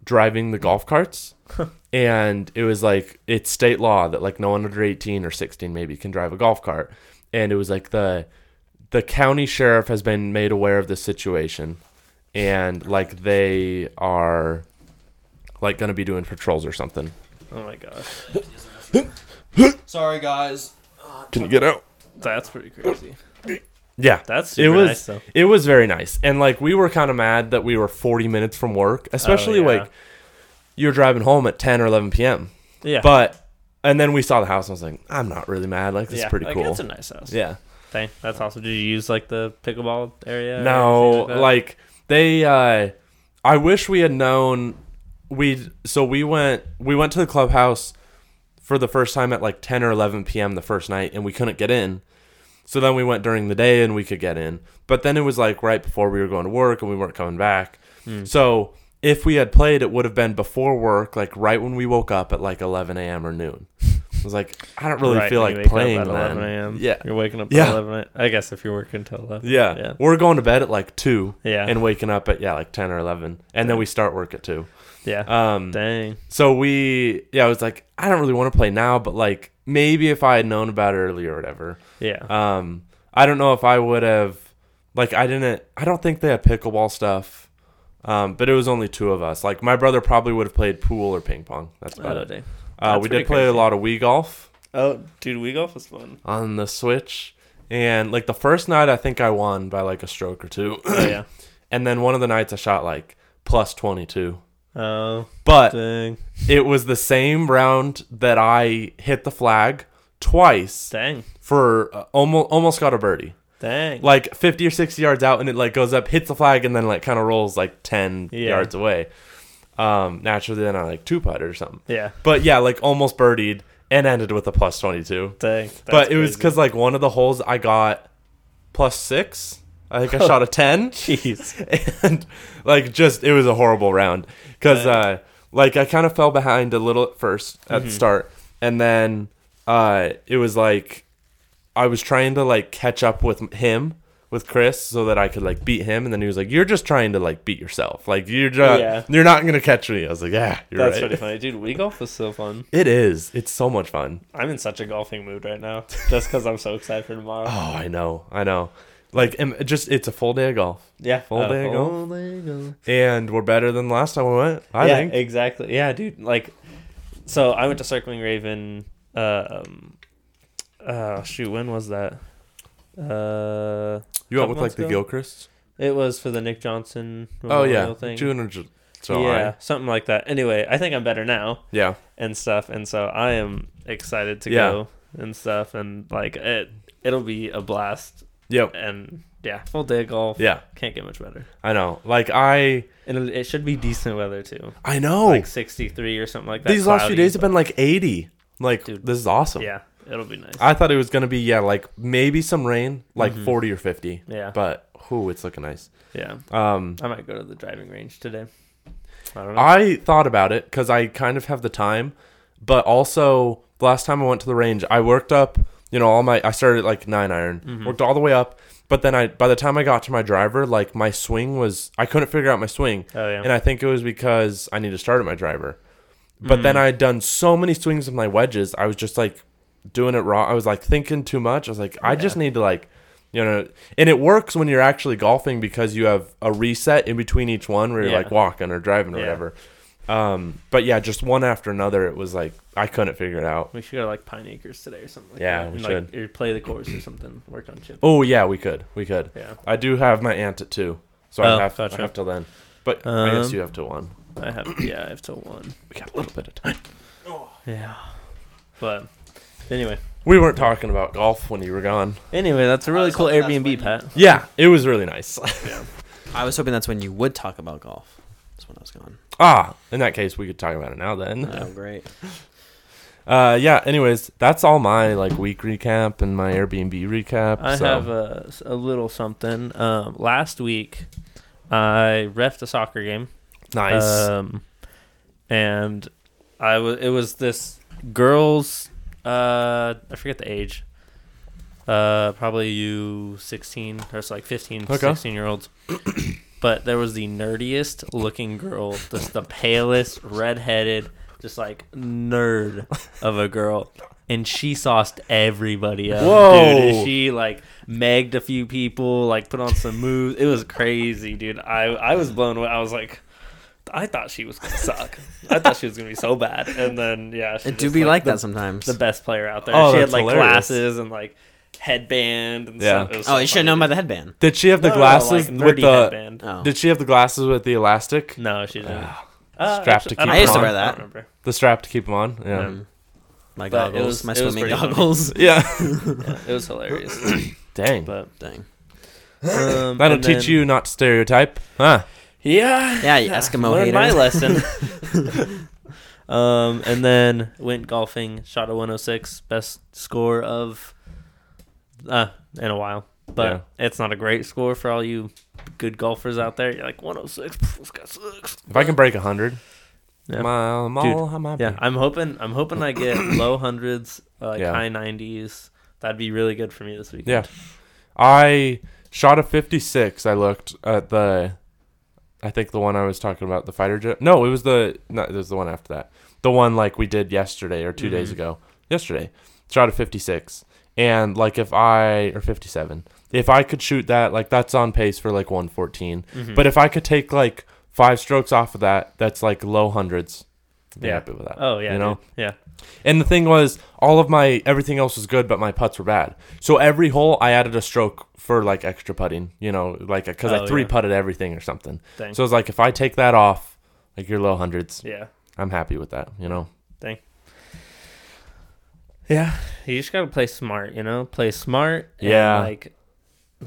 driving the golf carts, and it was like it's state law that like no one under eighteen or sixteen maybe can drive a golf cart, and it was like the the county sheriff has been made aware of this situation, and like they are like going to be doing patrols or something. Oh my gosh. Sorry, guys. Can you get out? That's pretty crazy. Yeah, That's it was nice though. it was very nice and like we were kind of mad that we were 40 minutes from work especially Oh, yeah. like you're driving home at 10 or 11 p.m Yeah. but and then we saw the house and i was like i'm not really mad like this yeah, is pretty like, cool That's a nice house. yeah Dang, that's awesome. Did you use like the pickleball area? no anything that? like they uh i wish we had known we so we went we went to the clubhouse for the first time at like 10 or 11 p.m the first night and we couldn't get in so then we went during the day and we could get in but then it was like right before we were going to work and we weren't coming back Hmm. so if we had played it would have been before work like right when we woke up at like 11 a.m or noon i was like i don't really Right, feel like up playing at 11 then a.m. yeah You're waking up Yeah. at 11 a- I guess if you're working till 11. yeah. Yeah. we're going to bed at like 2 Yeah. and waking up at yeah like 10 or 11 and then we start work at 2 yeah. um Dang. so we yeah i was like i don't really want to play now but like maybe if i had known about it earlier or whatever Yeah. um i don't know if i would have like i didn't i don't think they had pickleball stuff um but it was only two of us like my brother probably would have played pool or ping pong that's about Oh, it dang. uh, we did play a lot of wii golf Oh, dude, Wii golf was fun. on the switch and like the first night i think i won by like a stroke or two Oh, yeah. and then one of the nights i shot like plus 22 Oh, but dang. it was the same round that I hit the flag twice Dang. for uh, almost almost got a birdie. Dang. Like 50 or 60 yards out and it like goes up, hits the flag and then like kind of rolls like 10 Yeah. yards away. Um naturally then I like two putt or something. yeah. But yeah, like almost birdied and ended with a plus 22. Dang. but it was cuz like one of the holes I got plus 6. I think I shot a 10. Jeez. and like just it was a horrible round because uh like i kind of fell behind a little at first at Mm-hmm. the start and then uh it was like i was trying to like catch up with him with chris so that i could like beat him and then he was like you're just trying to like beat yourself like you're just Yeah. you're not gonna catch me i was like yeah you're right. That's right pretty funny. Dude, Wii golf was so fun. it is it's so much fun I'm in such a golfing mood right now just because I'm so excited for tomorrow. oh i know i know like em- just it's a full day of golf yeah. full uh, day of golf. day of golf. and we're better than last time we went i yeah, think exactly. Yeah, dude. Like, so I went to Circling Raven. Uh, um, uh, shoot, when was that? Uh, you went with like months the ago? gilchrist it was for the Nick Johnson. Oh yeah, thing. June or Ju- yeah, July. something like that. Anyway, I think I'm better now Yeah, and stuff, and so I am excited to Yeah. go and stuff, and like it, it'll be a blast, yep, and yeah, full day of golf. yeah. can't get much better, I know. Like I, and it, it should be decent weather too, I know. like 63 or something like that. These last few days have been like eighty. Like Dude. this is awesome. Yeah, it'll be nice. I thought it was gonna be yeah, like maybe some rain, like Mhm. forty or fifty. yeah, But whoo, it's looking nice. yeah. Um, I might go to the driving range today. I don't know. I thought about it because I kind of have the time, but also the last time I went to the range, I worked up. You know, all my I started like nine iron, Mhm. worked all the way up. But then I, by the time I got to my driver, like my swing was, I couldn't figure out my swing. oh yeah. and I think it was because I need to start at my driver. But then Mm. I had done so many swings with my wedges, I was just like doing it wrong. I was like thinking too much. I was like, I just need to like, you know, and it works when you're actually golfing because you have a reset in between each one where you're Yeah. like walking or driving or Yeah. whatever. Um, but yeah, just one after another, it was like I couldn't figure it out. we should go to like Pine Acres today or something. Like Yeah, that. we and, should. Like, or play the course or something. Work on chips. Oh yeah, we could, we could. Yeah, I do have my aunt at two, so Oh, I have gotcha. I have till then. But I guess Um, you have till one. I have. Yeah, I have till one. We got a little bit of time. Yeah, but anyway, We weren't talking about golf when you were gone. Anyway, that's a really cool Airbnb, when Pat. Yeah, it was really nice. I was hoping that's when you would talk about golf. That's when I was gone. ah, in that case, we could talk about it now then. Oh, great. Uh, yeah. Anyways, that's all my like week recap and my Airbnb recap. I so. have a, a little something. Um, last week, I refed a soccer game. nice. Um, and I was it was this girls. Uh, I forget the age. Uh, probably you sixteen or it's like 15, Okay. 16 year olds. but there was the nerdiest looking girl, just the palest, redheaded, just like nerd of a girl. And she sauced everybody up. Whoa. Dude, she like megged a few people, like put on some moves. It was crazy, dude. I I was blown away. I was like, I thought she was gonna suck. I thought she was gonna be so bad. And then yeah, she It do be like the, that sometimes. The best player out there. Oh, she had like hilarious. glasses and like headband and Yeah. stuff. Oh, so you should have funny, known by the headband. Did she have the No, no, no, glasses like, with the? headband. Oh. Did she have the glasses with the elastic? No, she didn't. Ah, Uh, strap to keep I I used to wear that. remember. The strap to keep them on. Yeah. Mm. My But it goggles, was- my swimming goggles. Yeah. Yeah, it was hilarious. Dang. but Dang. um, That'll teach then- you not to stereotype, huh? Yeah. Yeah, you Eskimo learned my hater. lesson. um, and then went golfing. Shot a 106, best score of uh in a while. But it's not a great score for all you good golfers out there. You're like 106. This guy sucks. If I can break hundred, Yeah. I'm, I'm, Dude, all, I'm happy. Yeah, I'm hoping. I'm hoping I get low hundreds, like Yeah. high 90s. That'd be really good for me this weekend. Yeah. I shot a 56. I looked at the, I think the one I was talking about, the fighter jet. No, it was the, no, it was the one after that. The one like we did yesterday or 2 days Mhm. ago. Yesterday. Shot a 56. And like if I, or 57, if I could shoot that, like that's on pace for like 114. Mhm. But if I could take like five strokes off of that, that's like low hundreds. Be Yeah. happy with that. oh yeah, you know? dude. yeah. And the thing was, all of my everything else was good, but my putts were bad. So every hole, I added a stroke for like extra putting. You know, like because Oh, I three yeah. putted everything or something. Dang. So it's like if I take that off, like your low hundreds, yeah. I'm happy with that. You know. Yeah, you just gotta play smart, you know. Play smart. and, Yeah. like,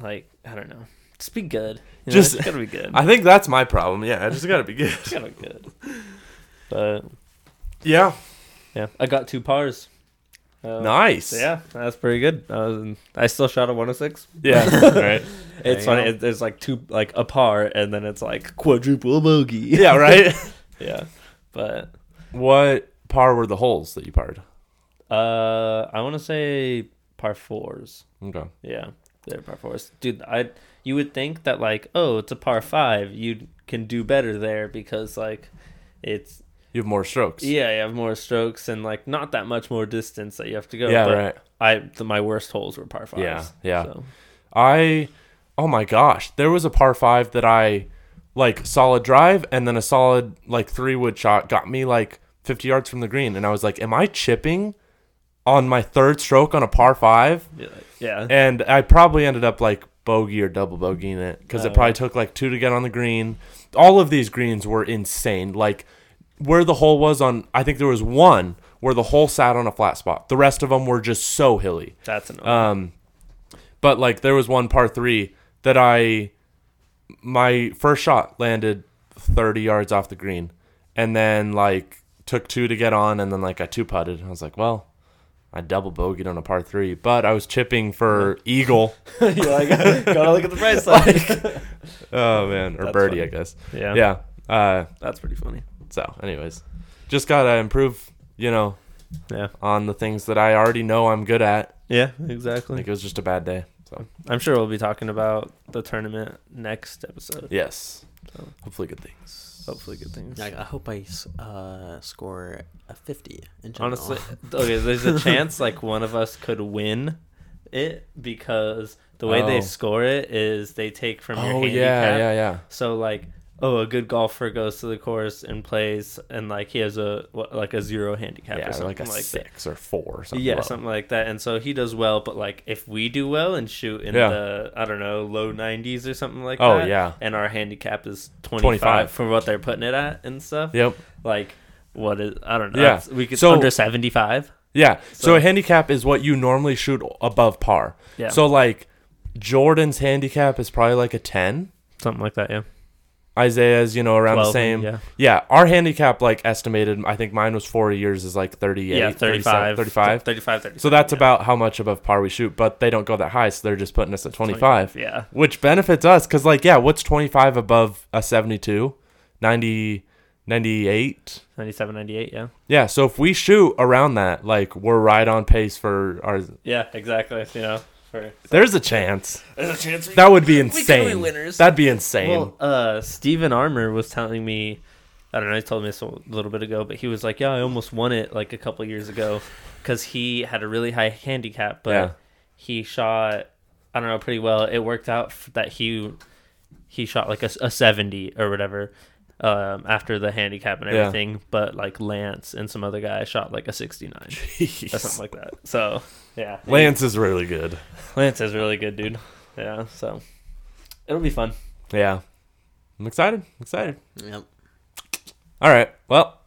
like I don't know. Just be good. You know? Just- Just gotta be good. I think that's my problem. Yeah, I just gotta be good. Gotta be good. But yeah. yeah, I got two pars. Uh, Nice. so yeah, that's pretty good. I, was, I still shot a 106. Yeah. right. It's funny. It, there's like two, like a par, and then it's like quadruple bogey. Yeah. Right. yeah. But what par were the holes that you parred? Uh, I want to say par fours. Okay. Yeah, they're par fours, dude. I you would think that like, oh, it's a par five, you can do better there because like, it's You have more strokes. yeah, you have more strokes and like not that much more distance that you have to go. Yeah. but right. I the, my worst holes were par fives. Yeah, yeah. So, I oh my gosh, there was a par 5 that I like solid drive and then a solid like 3 wood shot got me like 50 yards from the green and I was like, am I chipping on my third stroke on a par 5? yeah. And I probably ended up like bogey or double bogeying it Oh, it probably took like 2 to get on the green. All of these greens were insane. Like where the hole was on I think there was one where the hole sat on a flat spot. The rest of them were just so hilly. That's annoying. Um, but like there was one par three that I, my first shot landed 30 yards off the green, and then like took two to get on, and then like I two putted. I was like, well, I double bogeyed on a par three, but I was chipping for eagle. You're like, gotta look at the price tag. Oh man, or That's birdie, funny. I guess. yeah, Yeah. Uh, that's pretty funny. so, anyways, just gotta improve, you know, Yeah, on the things that I already know I'm good at. yeah, exactly. think it was just a bad day. So I'm sure we'll be talking about the tournament next episode. yes, So, hopefully good things. Hopefully, good things. I, I hope I uh, score a 50 in general. Honestly, okay, there's a chance like one of us could win it because the way Oh. they score it is they take from your Oh handicap. yeah, yeah, yeah. So like, oh, a good golfer goes to the course and plays, and like he has a what, like a zero handicap yeah, or something like a like that. six or four or something. Yeah, low. something like that. And so he does well, but like if we do well and shoot in Yeah. the I don't know low 90s or something like Oh that, yeah. and our handicap is 25, 25. for what they're putting it at and stuff. Yep. Like what is I don't know. Yeah. we could So- under 75. Yeah. So, So- a handicap is what you normally shoot above par. Yeah. So like Jordan's handicap is probably like a 10. something like that. Yeah. Isaiah's, you know, around the same. Yeah. Yeah, our handicap like estimated, I think mine was 40 years is like 38, Yeah. 37, 35. 35. 35. 37. So that's yeah. about how much above par we shoot, but they don't go that high, so they're just putting us at 25, Yeah. which benefits us cuz like yeah, what's 25 above a 72? 90 98? 97, 98. Yeah. Yeah, so if we shoot around that, like we're right on pace for our Yeah. Exactly. You know. For There's a chance. there's a chance. That would be could be insane. winners. That'd be insane. Well, uh, Steven Armour was telling me, I don't know, he told me this a little bit ago, but he was like, yeah, I almost won it like a couple years ago because he had a really high handicap, but Yeah. he shot, I don't know, pretty well. It worked out that he he shot like a 70 or whatever um, after the handicap and Yeah. everything, but like Lance and some other guy shot like a 69 or something like that. So, yeah. Lance is really good. Lance is really good, dude. Yeah, so it'll be fun. Yeah. I'm excited. Excited. Yep. All right. Well,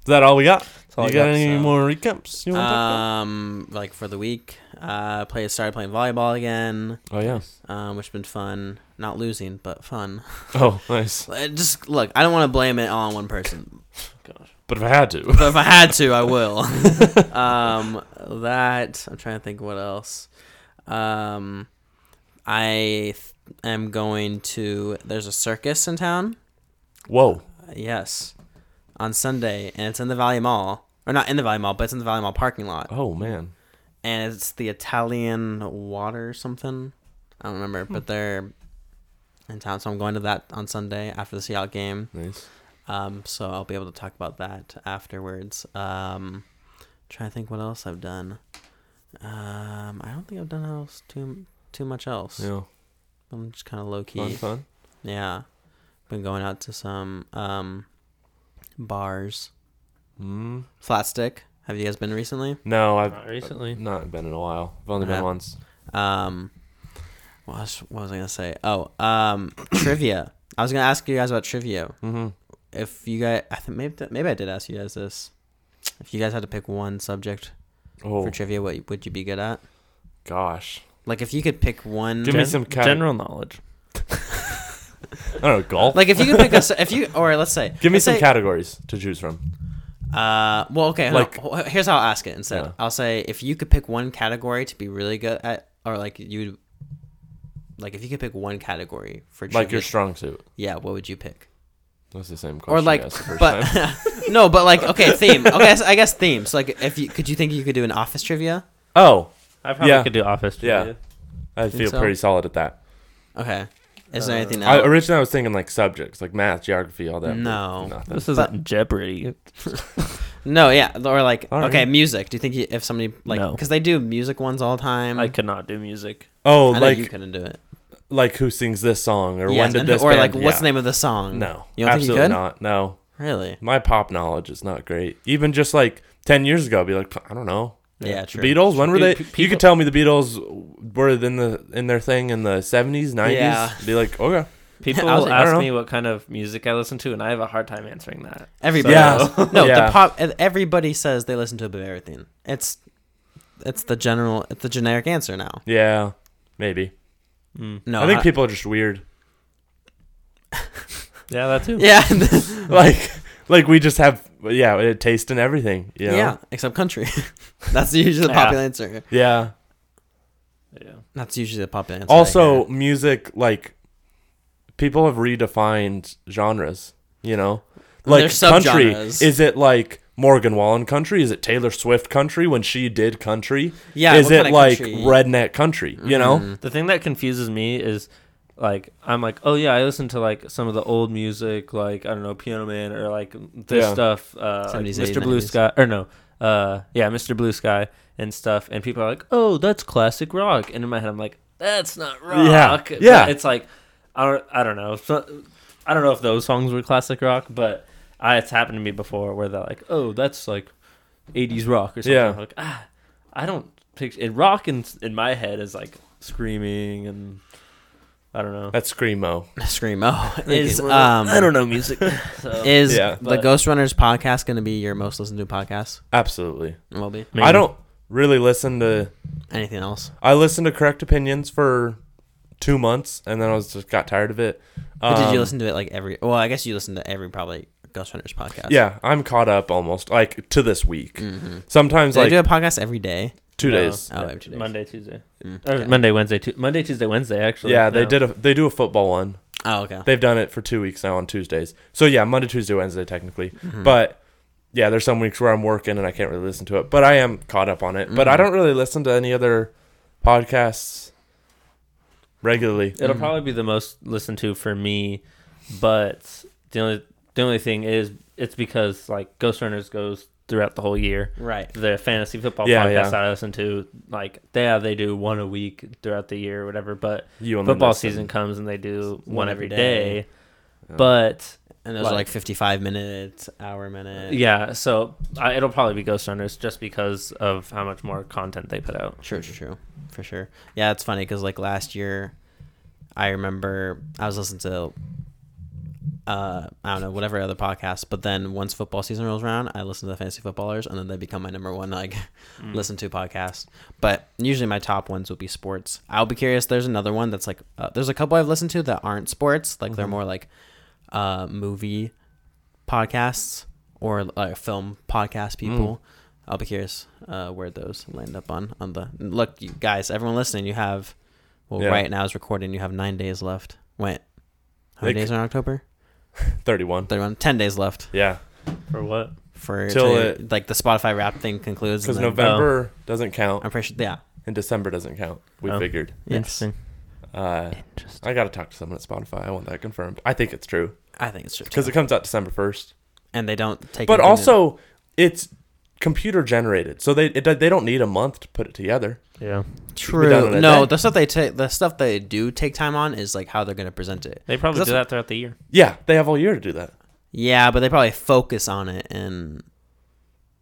is that all we got? You got, got, any so- more recaps you want to Um, like for the week, uh, play started playing volleyball again. Oh yeah. um, which has been fun. Not losing, but fun. Oh, nice. Uh, Just look, I don't want to blame it all on one person, Gosh. But if I had to, but if I had to, I will. um, that I'm trying to think what else. Um, I th- am going to. There's a circus in town. whoa. Uh, Yes, on Sunday, and it's in the Valley Mall, or not in the Valley Mall, but it's in the Valley Mall parking lot, Oh man. and it's the Italian Water something. I don't remember, but they're in town, so I'm going to that on Sunday after the Seattle game. Nice. Um, so I'll be able to talk about that afterwards. Um, trying to think what else I've done. Um, I don't think I've done else too too much else. Yeah. I'm just kind of low key. Fun, fun. Yeah, been going out to some um bars. Mm. Flat Stick. Have you guys been recently? No, I've Not recently. not been in a while. I've only Yeah. been once. Um, what was, what was I gonna say? Oh, um, trivia. I was gonna ask you guys about trivia. Mm-hmm. If you guys, I think maybe maybe I did ask you guys this. If you guys had to pick one subject Oh for trivia, what would you be good at? gosh. Like if you could pick one, Give me some cate- general knowledge. I don't know golf. like if you could pick a, s- if you or let's say, Give me let's some say, categories to choose from. Uh, well, okay. Like- Like, here's how I'll ask it instead. Yeah. I'll say if you could pick one category to be really good at, or like you, like if you could pick one category for Like trivia, your strong suit. yeah, what would you pick? That's the same question. Or like, I asked the first but time. no, but like okay, theme. Okay, I guess theme. So like, if you could you think you could do an office trivia? oh, I probably Yeah. could do office. Yeah. I feel so? pretty solid at that. Okay. Is there Uh, anything I, else? originally, I was thinking like subjects, like math, geography, all that. No. nothing. This isn't Jeopardy. no, yeah, or like All okay, right. music. Do you think you, if somebody like No. because they do music ones all the time? I could not do music. Oh, I know you like couldn't do it. like who sings this song or Yes, when did and- this or band- like what's yeah. the name of the song? No, You don't think you absolutely could? not. No, Really? my pop knowledge is not great. Even just like ten years ago, I'd be like, I don't know. Yeah, The true. Beatles. When were Dude, they? pe- you could tell me the Beatles were in the in their thing in the seventies, nineties. Yeah. Be like, okay, People I was like, I don't ask know. me what kind of music I listen to, and I have a hard time answering that. Everybody Yeah. No, Yeah. the pop. Everybody says they listen to a bit of everything. It's it's the general. It's the generic answer now. yeah, maybe. Mm. No, I think people are just weird. Yeah, that too. Yeah, like, like we just have yeah, a taste in everything. You know? yeah. Except country. That's usually the Yeah. popular answer. Yeah. Yeah. That's usually the popular answer. I Also, hear. music like people have redefined genres. You know, like There's country. subgenres. Is it like Morgan Wallen country? Is it Taylor Swift country when she did country? yeah. is what it kind of like country? redneck country? You know? Mhm. The thing that confuses me is like I'm like, oh yeah, I listen to like some of the old music, like I don't know, Piano Man or like this Yeah. stuff, uh, like 70s, Mr. Blue 80s. Sky or no, uh, yeah, Mr. Blue Sky and stuff, and people are like, oh, that's classic rock, and in my head I'm like, that's not rock. Yeah, But yeah. it's like I don't, I don't know, so, I don't know if those songs were classic rock, but I, it's happened to me before where they're like, oh, that's like 80s rock or something. Yeah. I'm like ah, I don't picture it. Rock in in my head is like screaming and I don't know. That's screamo. Screamo is um I don't know music. So. is Yeah. the But- Ghost Runners podcast going to be your most listened to podcast? Absolutely. It will be. Maybe. I don't really listen to. Anything else? I listened to Correct Opinions for two months, and then I was just got tired of it. But did you Um, listen to it like every? Well, I guess you listened to every probably Ghost Runners podcast. Yeah, I'm caught up almost like to this week. Mm-hmm. Sometimes Do like do a podcast every day? Two No. days. Oh, every two days. Monday, Tuesday, Mm, or okay. Monday, Wednesday, tu- Monday, Tuesday, Wednesday. Actually, Yeah, they now. did a they do a football one. Oh, okay. They've done it for two weeks now on Tuesdays. So yeah, Monday, Tuesday, Wednesday technically. Mhm. But yeah, there's some weeks where I'm working and I can't really listen to it. But I am caught up on it. But I Mhm. don't really listen to any other podcasts regularly. It'll Mhm. probably be the most listened to for me, but the only the only thing is it's because like Ghost Runners goes throughout the whole year. right. The fantasy football Yeah, podcast yeah. I listen to, like they yeah, they do one a week throughout the year or whatever. But You only football listen. season comes and they do One one every every day. day. Yeah. But And those are Like- like 55 minutes, hour minute. yeah, so I, it'll probably be Ghost Runners just because of how much more content they put out. Sure, true, true. For sure. Yeah, it's funny because like last year, I remember I was listening to, uh, I don't know, whatever other podcast. But then once football season rolls around, I listen to the fantasy footballers, and then they become my number one like Mm. listen to podcast. But usually my top ones will be sports. I'll be curious. There's another one that's like uh, there's a couple I've listened to that aren't sports. Like they're Mhm. more like uh movie podcasts or like film podcast people. I'll be curious uh, where those land up on on the look, you guys. Everyone listening, you have well, Yeah. right now is recording. You have nine days left. Wait, how many They days are in October? 31. Thirty-one. Ten days left Yeah, For what? for Till till it- like the Spotify Wrapped thing concludes. because and then- November doesn't count I'm pretty sure. Yeah. and December doesn't count. We Oh. figured. Yes. Interesting. Uh, Interesting. I got to talk to someone at Spotify. I want that confirmed. I think it's true I think it's true. because too. it comes out December 1st. and they don't take. But anything also, it's computer generated, so they it, they don't need a month to put it together. Yeah. in- be done in true. No, day. the stuff they take, the stuff they do take time on is like how they're going to present it. They probably do that throughout the year. Yeah, they have all year to do that. Yeah, but they probably focus on it and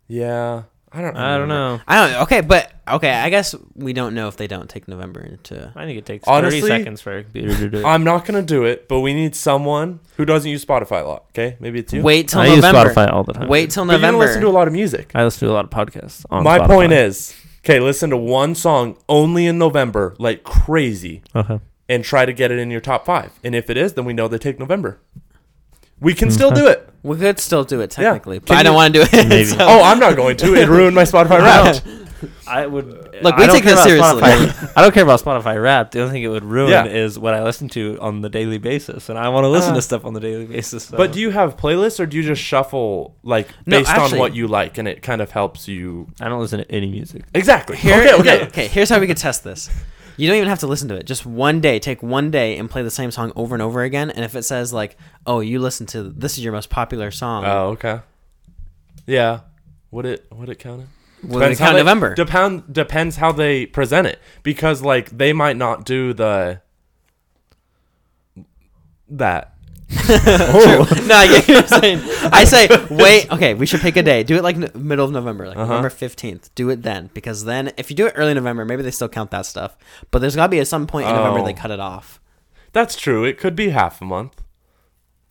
Yeah, I don't. Know. I don't know. I don't. Okay, but okay, I guess we don't know if they don't take November into. I think it takes Honestly, 30 seconds for a computer to do it. I'm not gonna do it, but we need someone who doesn't use Spotify a lot. Okay, maybe it's you. Wait till I use November. Spotify all the time. Wait till but you don't November. listen to a lot of music. I listen to a lot of podcasts. On My Spotify. point is, okay, listen to one song only in November, like crazy, Okay. and try to get it in your top five. And if it is, then we know they take November. We can still do it. we could still do it Yeah. technically, but Can I don't you- want to do it. Maybe. so- Oh, I'm not going to. It ruined my Spotify route. I would Look, I we don't take care this about seriously. Spotify- I don't care about Spotify Rap. The only thing it would ruin Yeah. is what I listen to on the daily basis, and I want to listen Uh, to stuff on the daily basis. So. But do you have playlists, or do you just shuffle like No, based actually- on what you like, and it kind of helps you? I don't listen to any music. Exactly. Here, okay. okay, Okay. okay. Here's how we could test this. You don't even have to listen to it. Just one day, take one day and play the same song over and over again. And if it says like, "Oh, you listen to this is your most popular song," Oh, okay. Yeah. Would it would it count it? will it count they- November? Depend depends how they present it because like they might not do the that. True. No, I get what you're saying. I say, wait, okay, we should pick a day. Do it like n- middle of November, like Uh-huh. November 15th. Do it then. Because then, if you do it early November, maybe they still count that stuff. But there's got to be at some point in November Oh. they cut it off. That's true. It could be half a month.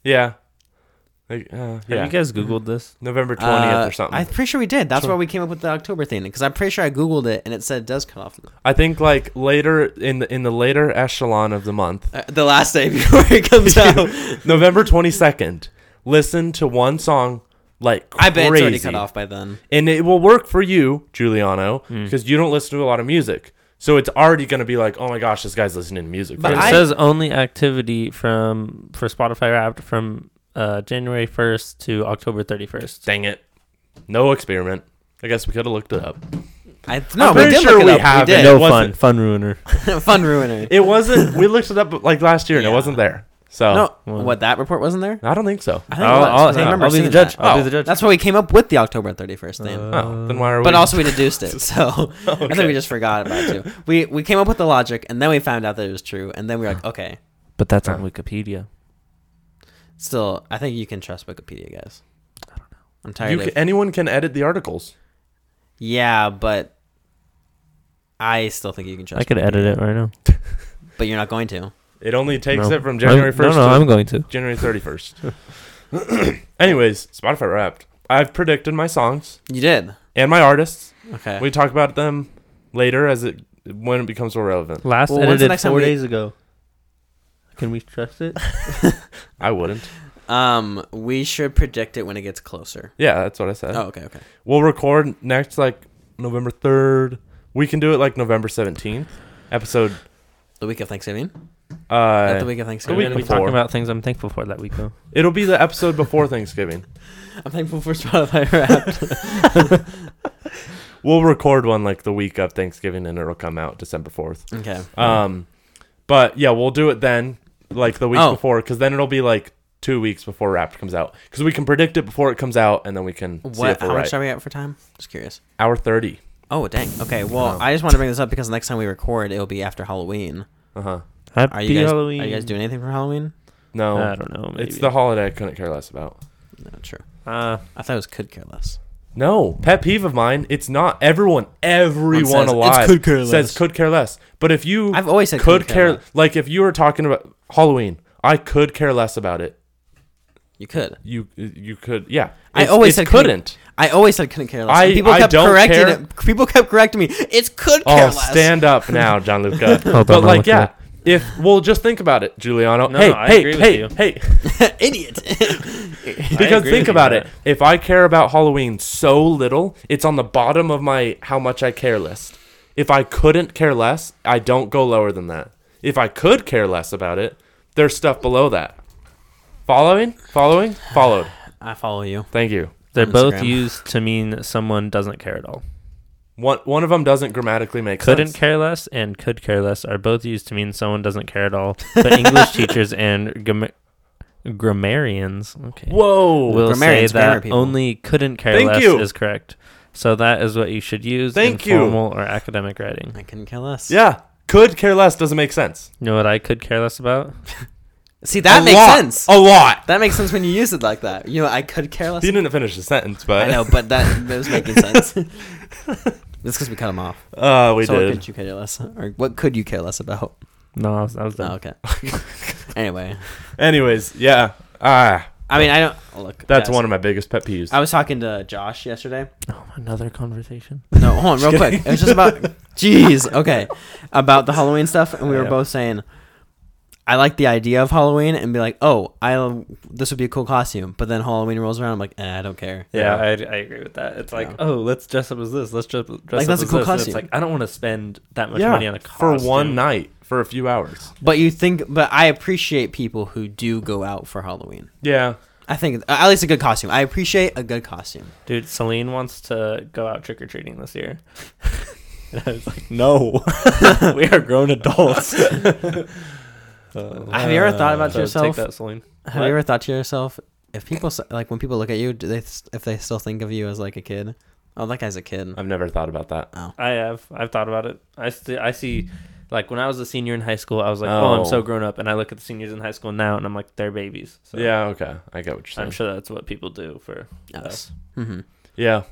Yeah. Like, uh, Have you guys Googled this? November twentieth Uh, or something. I'm pretty sure we did. That's why we came up with the October thing. Because I'm pretty sure I Googled it and it said it does cut off. I think like later in the in the later echelon of the month, Uh, the last day before it comes out. November twenty second. Listen to one song like crazy. I bet it's already cut off by then. and it will work for you, Giuliano, Mm. because you don't listen to a lot of music. So it's already going to be like, oh my gosh, this guy's listening to music. But it I- says only activity from for Spotify Wrapped from uh, January 1st to October 31st. Dang it, no experiment. I guess we could have looked it up. I, no, we pretty did sure look it we have it. did. No was fun, it? fun ruiner. Fun ruiner. It wasn't. we looked it up like last year, and Yeah. it wasn't there. So no, well. what that report wasn't there? I don't think so. I think I'll, it was. I'll, 'cause I hey, remember I'll be the seeing judge. that. I'll be Oh. the judge. That's why we came up with the October 31st thing. Uh, Oh, then why are we? but also we deduced it, so I think we just forgot about it too. We we came up with the logic, and then we found out that it was true, and then we were like, okay, but that's on. Wikipedia. Still, I think you can trust Wikipedia, guys. I don't know. I'm tired You of can, anyone can edit the articles. yeah, but I still think you can trust. I could edit it right now. but you're not going to. It only takes No. it from January I'm- first No, no, to I'm going to. January thirty first. Anyways, Spotify Wrapped. I've predicted my songs You did. and my artists. Okay. We talk about them later as it when it becomes more relevant. Last Well, when's the edited next time four we- days ago. Can we trust it? I wouldn't. Um, we should predict it when it gets closer. Yeah, that's what I said. Oh, okay, okay. We'll record next like November third. We can do it like November seventeenth. Episode The week of Thanksgiving. uh At the week of the I'm Thanksgiving. week gonna be before. talking about things I'm thankful for that week though. it'll be the episode before Thanksgiving. I'm thankful for Spotify Wrapped. We'll record one like the week of Thanksgiving and it'll come out December fourth. okay. Um but yeah, we'll do it then like the week Oh. before cuz then it'll be like 2 weeks before Wrapped comes out cuz we can predict it before it comes out and then we can see What? if we're How right. much are we at for time? Just curious. Hour 30. Oh, dang. Okay. Well, Wow. I just want to bring this up because next time we record, it'll be after Halloween. Uh-huh. Happy Are you guys? Halloween. Are you guys doing anything for Halloween? No. I don't know. Maybe. it's the holiday I couldn't care less about. No, true. Uh, I thought it was could care less. No, pet peeve of mine. It's not everyone. Everyone says, "It's alive could care less." says could care less. But if you I've always said could care, less. like if you were talking about Halloween, I could care less about it. You could. You you could yeah. I It's- always it's said couldn't- couldn't. I always said couldn't care less. I- and people I kept don't correcting care. it. People kept correcting me. It's could oh, care Oh, less. stand up now, John Luca. Hold on, but I'm like looking yeah, up. If well, just think about it, Giuliano. No, hey, I hey, agree with hey, you. hey. Idiot. Because think about it. that. If I care about Halloween so little, it's on the bottom of my how much I care list. If I couldn't care less, I don't go lower than that. If I could care less about it, there's stuff below that. Following? Following? Followed. I follow you. Thank you. they're both Instagram. used to mean someone doesn't care at all. One one of them doesn't grammatically make sense. Couldn't sense. care less and could care less are both used to mean someone doesn't care at all. But English teachers and gram- grammarians okay, Whoa. will say Grammarians, grammar that people. only couldn't care Thank less you. is correct. So that is what you should use Thank in you. formal or academic writing. I couldn't care less. yeah. Could care less doesn't make sense. You know what I could care less about? See, that A makes lot. sense. A lot. That makes sense when you use it like that. You know, I could care less. You didn't finish the sentence, but I know, but that, that was making sense. It's because we cut him off. Uh, we so what did. could you care less, or what could you care less about? No, I was, I was done. Oh, okay. anyway, Anyways, yeah. Ah, I mean, I don't look. that's guys, one of my biggest pet peeves. I was talking to Josh yesterday. Oh, another conversation. No, hold on, real quick. It was just about. Jeez, okay, about the Halloween stuff, and we were both saying, I like the idea of Halloween, and be like, oh, I this would be a cool costume, but then Halloween rolls around, I'm like, eh, I don't care. Yeah, Yeah. I, I agree with that. It's like, Yeah. oh, let's dress up as this. Let's dress, dress Like, up that's a as cool this. And costume. It's like I don't want to spend that much yeah, money on a costume for one night for a few hours. But you think, but I appreciate people who do go out for Halloween. Yeah. I think at least a good costume. I appreciate a good costume. Dude, Celine wants to go out trick or treating this year. and I was like, no, we are grown adults. Have you ever thought about So yourself? Take that, Celine. Have you ever thought to yourself, if people like when people look at you, do they if they still think of you as like a kid? Oh, that guy's a kid. I've never thought about that. I have. I've thought about it. I st- I see, like when I was a senior in high school, I was like, oh, I'm so Oh. grown up, and I look at the seniors in high school now, and I'm like, they're babies. So Yeah, okay. I get what you're saying. I'm sure that's what people do for us. Mm-hmm. Yeah.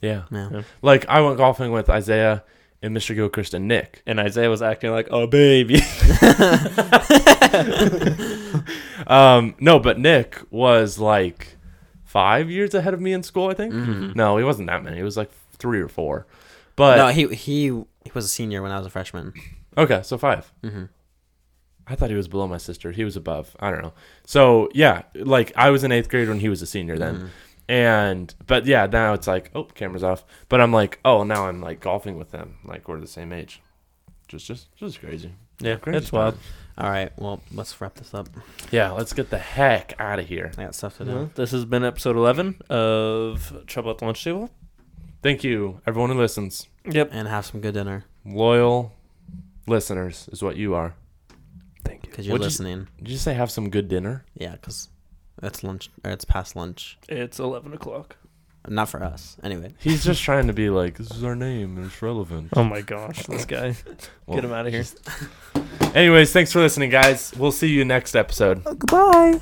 Yeah. Yeah. Yeah. Like I went golfing with Isaiah and Mr. Gilchrist and Nick. And Isaiah was acting like, oh baby. Um, no, but Nick was like five years ahead of me in school, I think. Mhm. No, he wasn't that many. He was like three or four. But no, he he he was a senior when I was a freshman. okay, so five. Mm-hmm. I thought he was below my sister. He was above. I don't know. So yeah, like I was in eighth grade when he was a senior then. Mm-hmm. And but yeah, now it's like, oh, camera's off. But I'm like, oh, now I'm like golfing with them. Like we're the same age. Just just just crazy. yeah, Crazy it's wild. All right, well, let's wrap this up. Yeah, let's get the heck out of here. I got stuff to do. Well, this has been episode 11 of Trouble at the Lunch Table. Thank you, everyone who listens. Yep. And have some good dinner Loyal listeners is what you are. Thank you. because you're What'd you- listening. Did you say have some good dinner? Yeah, because it's lunch or it's past lunch. It's 11 o'clock. Not for us, anyway. He's just trying to be like, this is our name and it's relevant. Oh my gosh, this guy. Well, Get him out of here. Anyways, thanks for listening, guys. We'll see you next episode. goodbye.